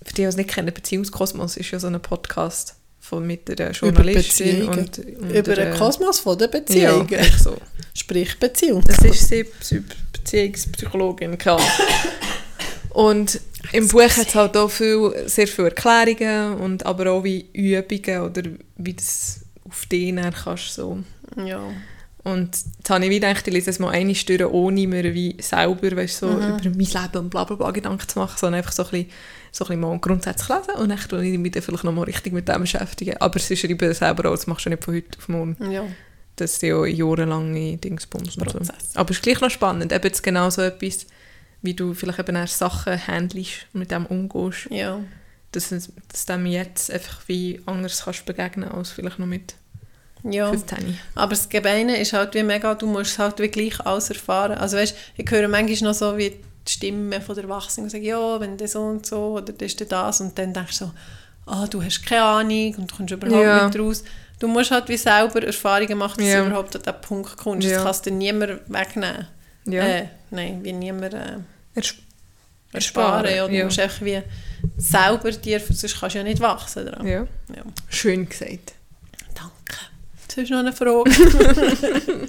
für die, die es nicht kennen, Beziehungskosmos ist ja so ein Podcast von, mit der Journalistin Beziehungen. und, und Über den Kosmos von der Ja, Beziehungen. echt [laughs] so. Sprich Beziehung. Das ist sie, Psy- Beziehungspsychologin. gehabt. Und im Buch hat es halt auch viel, sehr viele Erklärungen und aber auch wie Übungen oder wie das auf dann kannst so. Ja. Und jetzt habe ich wie gedacht, ich lese es mal eine Stunde, ohne mir wie selber weißt, so Mhm. über mein Leben und bla bla bla Gedanken zu machen, sondern einfach so ein bisschen, so ein bisschen mal grundsätzlich lesen und dann tue ich mich dann vielleicht noch mal richtig mit dem beschäftigen. Aber es ist schreiben selber auch, das machst du nicht von heute auf morgen. ja. Das sind ja jahrelange Dingsbums und so. Aber es ist gleich noch spannend, eben jetzt genau so etwas, wie du vielleicht eben auch Sachen handelst und mit dem umgehst, Ja. dass, dass dem jetzt einfach wie anders kannst begegnen als vielleicht noch mit Ja. 15. Aber das Gemeine ist halt wie mega, du musst halt wie gleich alles erfahren. Also weißt, ich höre manchmal noch so wie die Stimmen von der Erwachsenen die sagen, ja, wenn das so und so oder das ist das und dann denkst du so, ah, du hast keine Ahnung und du kommst überhaupt Ja. nicht raus. Du musst halt wie selber Erfahrungen machen, dass Ja. du überhaupt an diesen Punkt kommst. Ja. Das kannst dir niemand wegnehmen. Ja. Äh, nein, wie niemand äh, Ers- ersparen. Ersparen, Ja. Du musst einfach wie selber dir, sonst kannst du ja nicht wachsen daran. Ja. Schön gesagt. Das ist noch eine Frage. [laughs]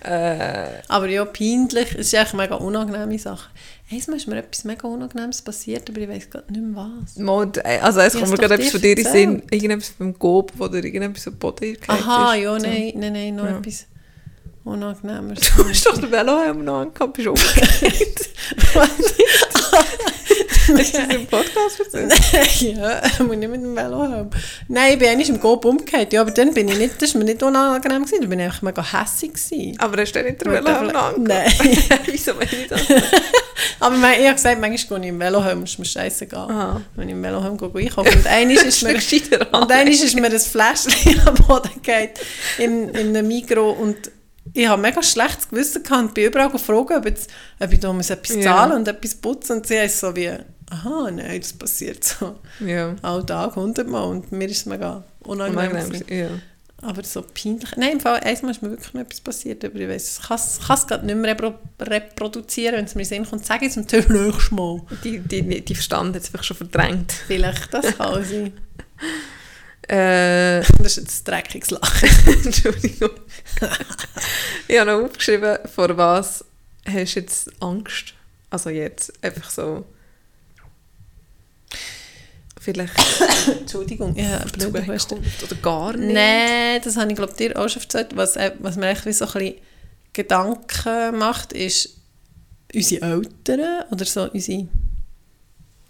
Äh, Aber ja, peinlich. Es ist echt eine mega unangenehme Sache. Einmal ist mir etwas mega Unangenehmes passiert, aber ich weiß gerade nicht mehr was. mal, äh, also es kommt mir gerade etwas von dir in. Sinn, irgendetwas beim Gob oder irgendetwas so Boden Aha, ja, So. nein, nein, nein, noch Ja. etwas Unangenehmes. [laughs] Du hast doch den Velohelm noch angehabt, bist umgekehrt. [laughs] Hast du das im Podcast erzählt? [laughs] ja, muss nicht mit dem Velo haben. Nein, ich bin eigentlich im Gob umgekehrt. Ja, aber dann bin ich nicht, das war mir nicht unangenehm. Gewesen. Da bin ich einfach mega hässig. Gewesen. Aber hast du nicht den Velohelm? Nein. Wieso meine ich das? Aber ich habe gesagt, manchmal gehe ich im Velohelm, ist mir scheißegal. Aha. Wenn ich im Velohelm gehe, einkaufen. Und einmal ist mir... Und ist mir ein Fläschchen am Boden gefallen in, in einem Mikro und ich habe mega schlechtes Gewissen gehabt und bin überall gefragt, ob, jetzt, ob ich da muss etwas Ja. zahlen und etwas putzen und sie ist so wie, aha, nein, das passiert so Ja. all Tag, hundertmal und mir ist es mega unangenehm. Unangenehm, ja. Aber so peinlich. Nein, im Fall, einmal ist mir wirklich noch etwas passiert, aber ich weiss, ich kann es- gerade nicht mehr repro reproduzieren, wenn es mir in den Sinn kommt, sage ich es und zum [laughs] nächsten Mal. Die, die, die Verstand hat es einfach schon verdrängt. Vielleicht, das kann sein. [laughs] Äh, [laughs] Das ist jetzt ein dreckiges Lachen. [laughs] Entschuldigung. ich habe noch aufgeschrieben, vor was hast du jetzt Angst? Also jetzt einfach so. Vielleicht Entschuldigung, ja, Husten. zukommt oder gar nicht. Nein, das habe ich glaube dir auch schon erzählt. Was, äh, was mir eigentlich wie so ein bisschen Gedanken macht, ist unsere Eltern oder so unsere,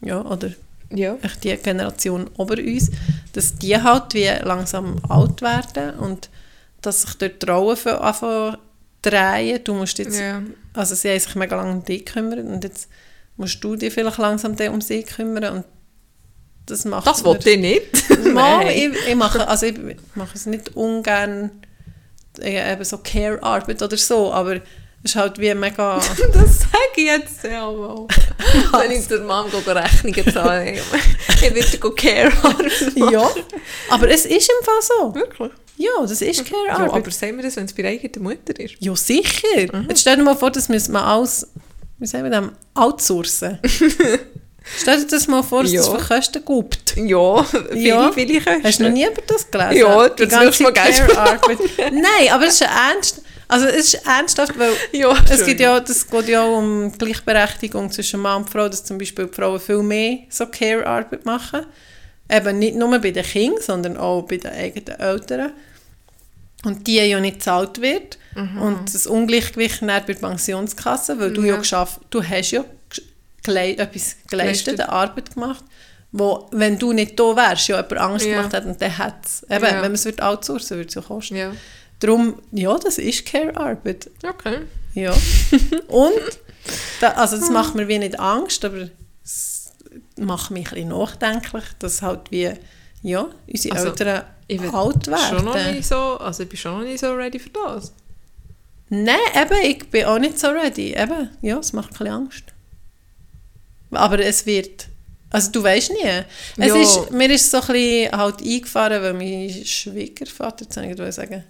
ja, oder Ja. echt die Generation über uns, dass die halt wie langsam alt werden und dass sich dort die Rollen für anfangen drehen. Du musst jetzt, ja. also sie haben sich mega lange um dich gekümmert und jetzt musst du dich vielleicht langsam um sie kümmern und das macht Das wollte ich nicht. [laughs] Mal, ich, ich, mache, also ich mache es nicht ungern, äh, eben so Care-Arbeit oder so, aber ist halt wie mega... [laughs] Das sage sage jetzt ja mal. [laughs] Wenn ich der Mom Rechnungen zahle, [laughs] ich würde go Care arbeiten. Ja, aber es ist im Fall so. Wirklich? Ja, das ist Ja, Arbeit. aber sagen wir das, wenn es bei eigener Mutter ist? Ja, sicher. Jetzt stell dir mal vor, das müssen wir alles, wie sagen wir das, outsourcen. stell dir das mal vor, dass Ja. das für Kosten gibt. Ja, viele, Ja. viele Kosten. Hast du noch nie über das gelesen? Ja, das nächste Mal Geld Care-Arbeit. Nein, aber es ist ja ernst. Also es ist ernsthaft, weil [laughs] Ja, es geht ja, das geht ja um Gleichberechtigung zwischen Mann und Frau, dass zum Beispiel die Frauen viel mehr so Care-Arbeit machen. Eben nicht nur bei den Kindern, sondern auch bei den eigenen Eltern. Und die ja nicht gezahlt wird. Und das Ungleichgewicht dann bei der Pensionskasse, weil du ja, Ja. geschafft, du hast ja gelei etwas geleistet, Geleistet. eine Arbeit gemacht, wo, wenn du nicht da wärst, ja jemand Angst Ja. gemacht hat und der hat es. Eben, Ja. wenn man es wird outsourcen, würde es ja kosten. Darum, ja, das ist Care-Arbeit. Okay. Ja. [laughs] Und, da, also das macht mir wie nicht Angst, aber es macht mich ein bisschen nachdenklich, dass halt wie, ja, unsere Also, Eltern alt Schon noch werden. nicht so, also ich bin schon noch nicht so ready für das. Nein, eben, ich bin auch nicht so ready. Eben, ja, es macht ein bisschen Angst. Aber es wird, also du weißt nie. Es ist, mir ist so ein bisschen halt eingefahren, weil mein Schwiegervater, jetzt ich sagen,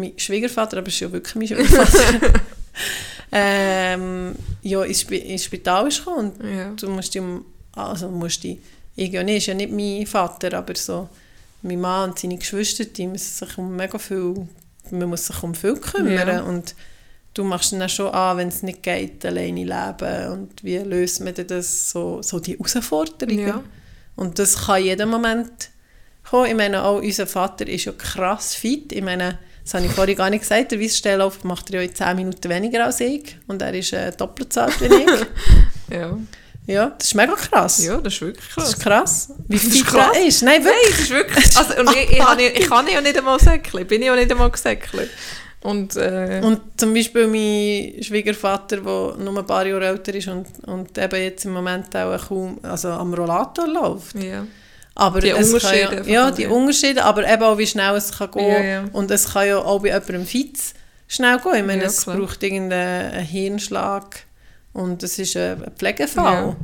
mein Schwiegervater, aber es ist ja wirklich mein Schwiegervater, [laughs] ähm, ja, ins, Spi- ins Spital ist gekommen und Ja. du musst dich, also musst dich, ich ja nicht, ist ja nicht mein Vater, aber so mein Mann und seine Geschwister, die müssen sich um mega viel, man muss sich um viel kümmern Ja. und du machst dann auch schon an, wenn es nicht geht, alleine leben und wie löst man das, so, so die Herausforderungen. Ja. Und das kann jeden Moment kommen. Ich meine, auch unser Vater ist ja krass fit. Ich meine, das habe ich vorhin gar nicht gesagt, der Weisstelllauf macht er ja in 10 Minuten weniger als ich und er ist äh, doppelt zahlt wie ich. [laughs] Ja. Ja, das ist mega krass. ja, das ist wirklich Das krass. ist krass, wie ist fit krass. ist. Nein, Nein, wirklich. das ist wirklich... [laughs] Also, und ich, ich, habe, ich kann ja nicht einmal säckeln. Bin ich auch nicht einmal gesäckelt. Und, äh, Und zum Beispiel mein Schwiegervater, der nur ein paar Jahre älter ist und, und eben jetzt im Moment auch kaum also am Rollator läuft. ja. Aber Die es Unterschiede Kann ja, ja, die. Unterschiede, aber eben auch, wie schnell es kann gehen Ja, ja. Und es kann ja auch bei jemandem Fitz schnell gehen. Ich meine, es braucht irgendeinen Hirnschlag und es ist ein Pflegefall.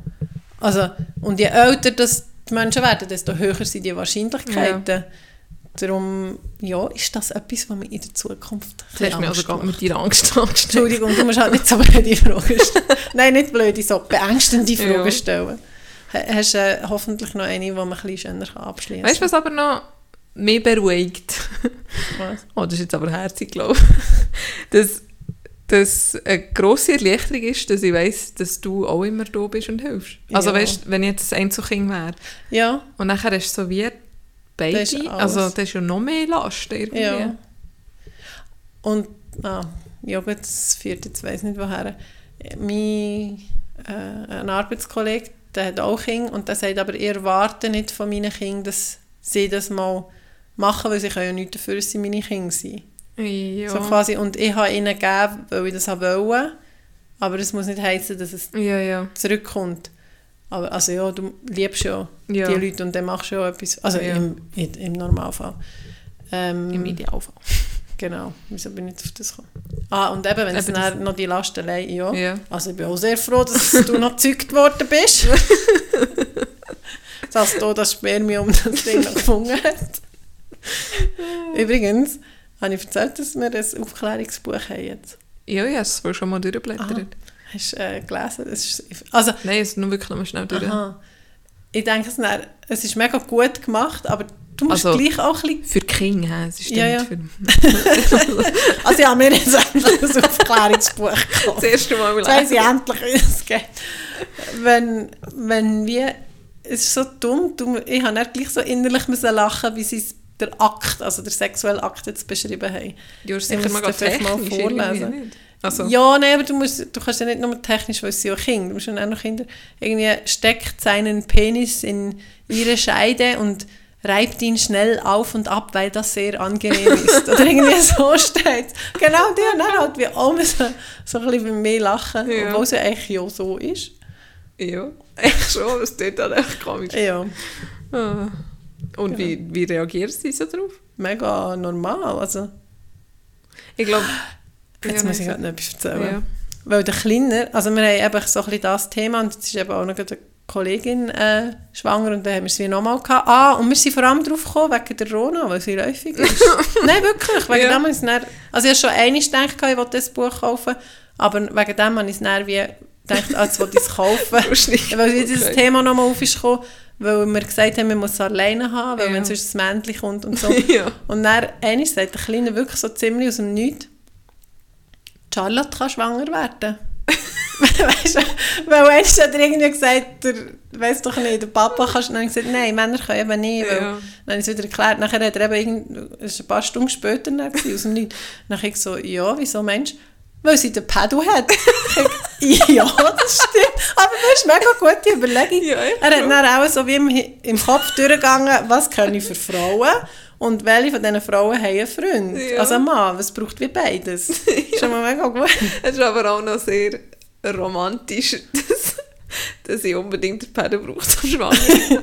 Also, und je älter das die Menschen werden, desto höher sind die Wahrscheinlichkeiten. Darum ja, ist das etwas, was mir in der Zukunft Du hast mir also gerade mit deiner Angst [laughs] angestellt. Entschuldigung, du musst halt nicht so blöde Fragen stellen. [laughs] Nein, nicht blöde, so beängstende Fragen Ja. stellen. Ha- Hast du äh, hoffentlich noch eine, die man ein bisschen schöner abschließen kann? Weißt du, was aber noch mehr beruhigt? Was? Oh, das ist jetzt aber herzig, glaube ich. Dass, dass eine grosse Erleichterung ist, dass ich weiss, dass du auch immer da bist und hilfst. Also Ja. weißt, wenn ich jetzt ein Einzelkind wäre Ja, und nachher hast du so wie Das Baby, alles. also das ist ja noch mehr Last irgendwie. ja. Und, ah, ja gut, das führt jetzt, weiss nicht woher. Mein äh, ein Arbeitskollege, der hat auch Kinder und der sagt aber, ich erwarte nicht von meinen Kindern, dass sie das mal machen, weil sie können ja nichts dafür, dass sie meine Kinder sind. Ja. So quasi, und ich habe ihnen gegeben, weil ich das wollte, aber es muss nicht heißen, dass es ja, ja. zurückkommt. Aber also ja, du liebst ja, Ja. die Leute und dann machst du ja etwas, also im, im Normalfall. Ähm, Im Idealfall. Genau, wieso bin ich nicht auf das gekommen? Ah, und eben, wenn es dann noch die Last allein, ja. Ja. Also ich bin auch sehr froh, dass du noch gezeugt worden bist. [laughs] dass du das Spermium das Ding noch gefunden hat. Übrigens, habe ich erzählt, dass wir ein Aufklärungsbuch haben jetzt. Ja, habe es wohl schon mal durchgeblättert. Hast du äh, gelesen? Es ist, also, Nein, es ist nur wirklich noch mal schnell durch. aha. Ich denke, es ist mega gut gemacht, aber du musst Also- gleich auch ein bisschen... Für Kinder, hä? es ist Ja, ja, für [laughs] Also ja, mir jetzt endlich ein Aufklärungsbuch gekauft. [laughs] das erste Mal im Leben. endlich, wie es geht. Wenn, wenn wir, es ist so dumm, du, ich habe dann gleich so innerlich müssen lachen, wie sie der Akt, also der sexuelle Akt jetzt beschrieben haben. Du hast Ich sicher mal vielleicht mal technisch vorlesen. Also, Ja, nein, aber du, musst, du kannst ja nicht nur technisch, weil sind ja Kinder, du musst ja auch noch Kinder, irgendwie steckt seinen Penis in ihre Scheide und reibt ihn schnell auf und ab, weil das sehr angenehm ist. Oder irgendwie [laughs] so steht Genau, haben dann halt wie auch müssen so ein bisschen mir lachen, Ja. obwohl es ja eigentlich ja so ist. ja, [laughs] echt schon, es tut dann echt komisch. Ja, Ah. Und wie, wie reagieren sie so drauf? mega normal. Also, Ich glaube... jetzt muss ich halt noch etwas erzählen. Ja. weil der Kleine, also wir haben eben so ein bisschen das Thema und jetzt ist eben auch noch Kollegin äh, schwanger und dann haben wir es wie nochmal gehabt. Ah, und wir sind vor allem drauf gekommen, wegen der Rona, weil sie läufig ist. [laughs] Nein, wirklich, wegen Ja. dem es dann, also ich habe schon einmal gedacht, ich will das Buch kaufen, aber wegen dem habe ich es dann wie gedacht, ah, jetzt will ich es kaufen. [laughs] Lustig. weil dieses Okay. Thema nochmal auf ist gekommen, weil wir gesagt haben, wir müssen es alleine haben, weil Ja. wenn sonst das Männchen kommt und so. [laughs] ja. Und dann einmal sagt der Kleine wirklich so ziemlich aus dem Nichts, Charlotte kann schwanger werden. Weißt du, weil einmal hat er irgendwie gesagt, der, weiss doch nicht, der Papa kann dann gesagt, nein, Männer können eben nicht, weil, Ja. dann habe ich es wieder erklärt, nachher hat er eben, es ein paar Stunden später dann gewesen, aus dem Nichts, habe ich so, ja, wieso Mensch? Weil sie den Pedal hat. [laughs] Ja, das stimmt. Aber das ist eine mega gute Überlegung. Ja, er hat dann auch so wie im, im Kopf durchgegangen, was können ich für Frauen und welche von diesen Frauen haben einen Freund. Ja. Also ein Mann, was braucht wie beides. [laughs] Das ist schon mal mega gut. Es ist aber auch noch sehr romantisch, [laughs] dass, dass ich unbedingt den Pedal brauche zum Schwanger. [laughs]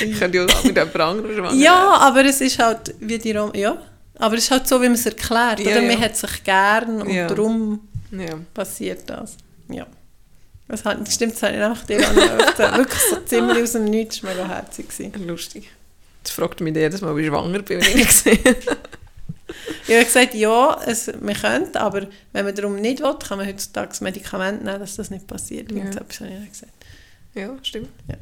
Ich könnte ja auch mit einem anderen schwanger Ja, aber es ist halt wie die Rom ja. Aber es ist halt so, wie man es erklärt. Ja, oder? ja. Man hat sich gern und Ja. darum. Ja. passiert das. Ja. Das hat, stimmt, das habe ich nach dir. Wirklich so ziemlich aus dem Nichts. Mega herzig. gewesen. Lustig. Jetzt fragt mich jedes Mal, ob ich schwanger bin, wenn ich sehe. [laughs] Ich habe gesagt, ja, es, man könnte, aber wenn man darum nicht will, kann man heutzutage das Medikament nehmen, dass das nicht passiert. Ja. Irgendetwas habe ich gesagt. Ja, stimmt. Ja.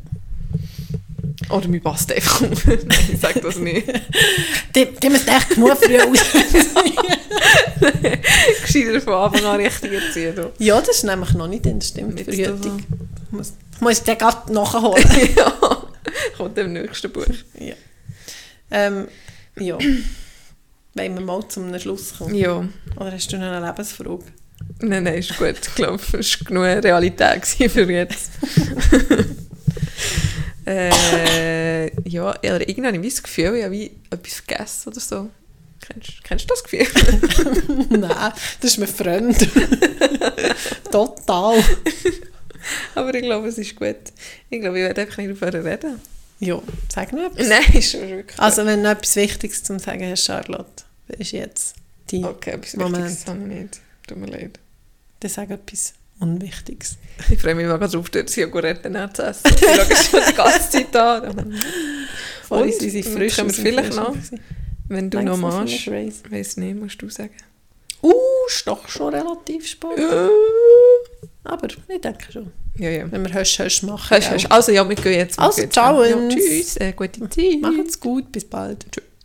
Oder mir passt einfach um. [laughs] Ich sage das nicht. [laughs] Die, die müssen echt genug früh aus. Gescheiter von Anfang an richtig erziehen. du. ja, das ist nämlich noch nicht das stimmt. Nicht Verhütung. Ich muss, ich muss den gerade nachholen. ja, kommt im nächsten Buch. ja. Ähm, ja. [clears throat] Wollen wir mal zum Schluss kommen? Ja. Oder hast du noch eine Lebensfrage? Nein, nein, ist gut. Ich glaube, es war genug Realität für jetzt. [laughs] äh, ja, oder irgendwie habe ich das Gefühl, ich habe wie etwas vergessen oder so. Kennst, kennst du das Gefühl? [laughs] Nein, das ist mir fremd. [laughs] Total. Aber ich glaube, es ist gut. Ich glaube, ich werde einfach nicht aufhören reden. Ja, sag mir etwas. Nein, [laughs] ist schon wirklich Also wenn du noch etwas Wichtiges zum Sagen hast, Charlotte, das ist jetzt die. gut. Okay, etwas Moment. Wichtiges habe ich nicht. Tut mir leid. Dann sag etwas Unwichtiges. Ich freue mich mega drauf, dort Zigaretten zu essen. Ich schaue schon die ganze Zeit an. Vorhin Und? sind sie Dann frisch können wir vielleicht noch-. Wenn du Denkst noch machst, Race? weiss nicht, musst du sagen. Uh, ist doch schon relativ spät. Aber ich denke schon. Ja, ja. Wenn wir hösch hösch machen. Gell? hast. Also ja, wir gehen jetzt. Also, ciao. Ja, tschüss, äh, gute Zeit. Macht's gut, bis bald. Tschüss.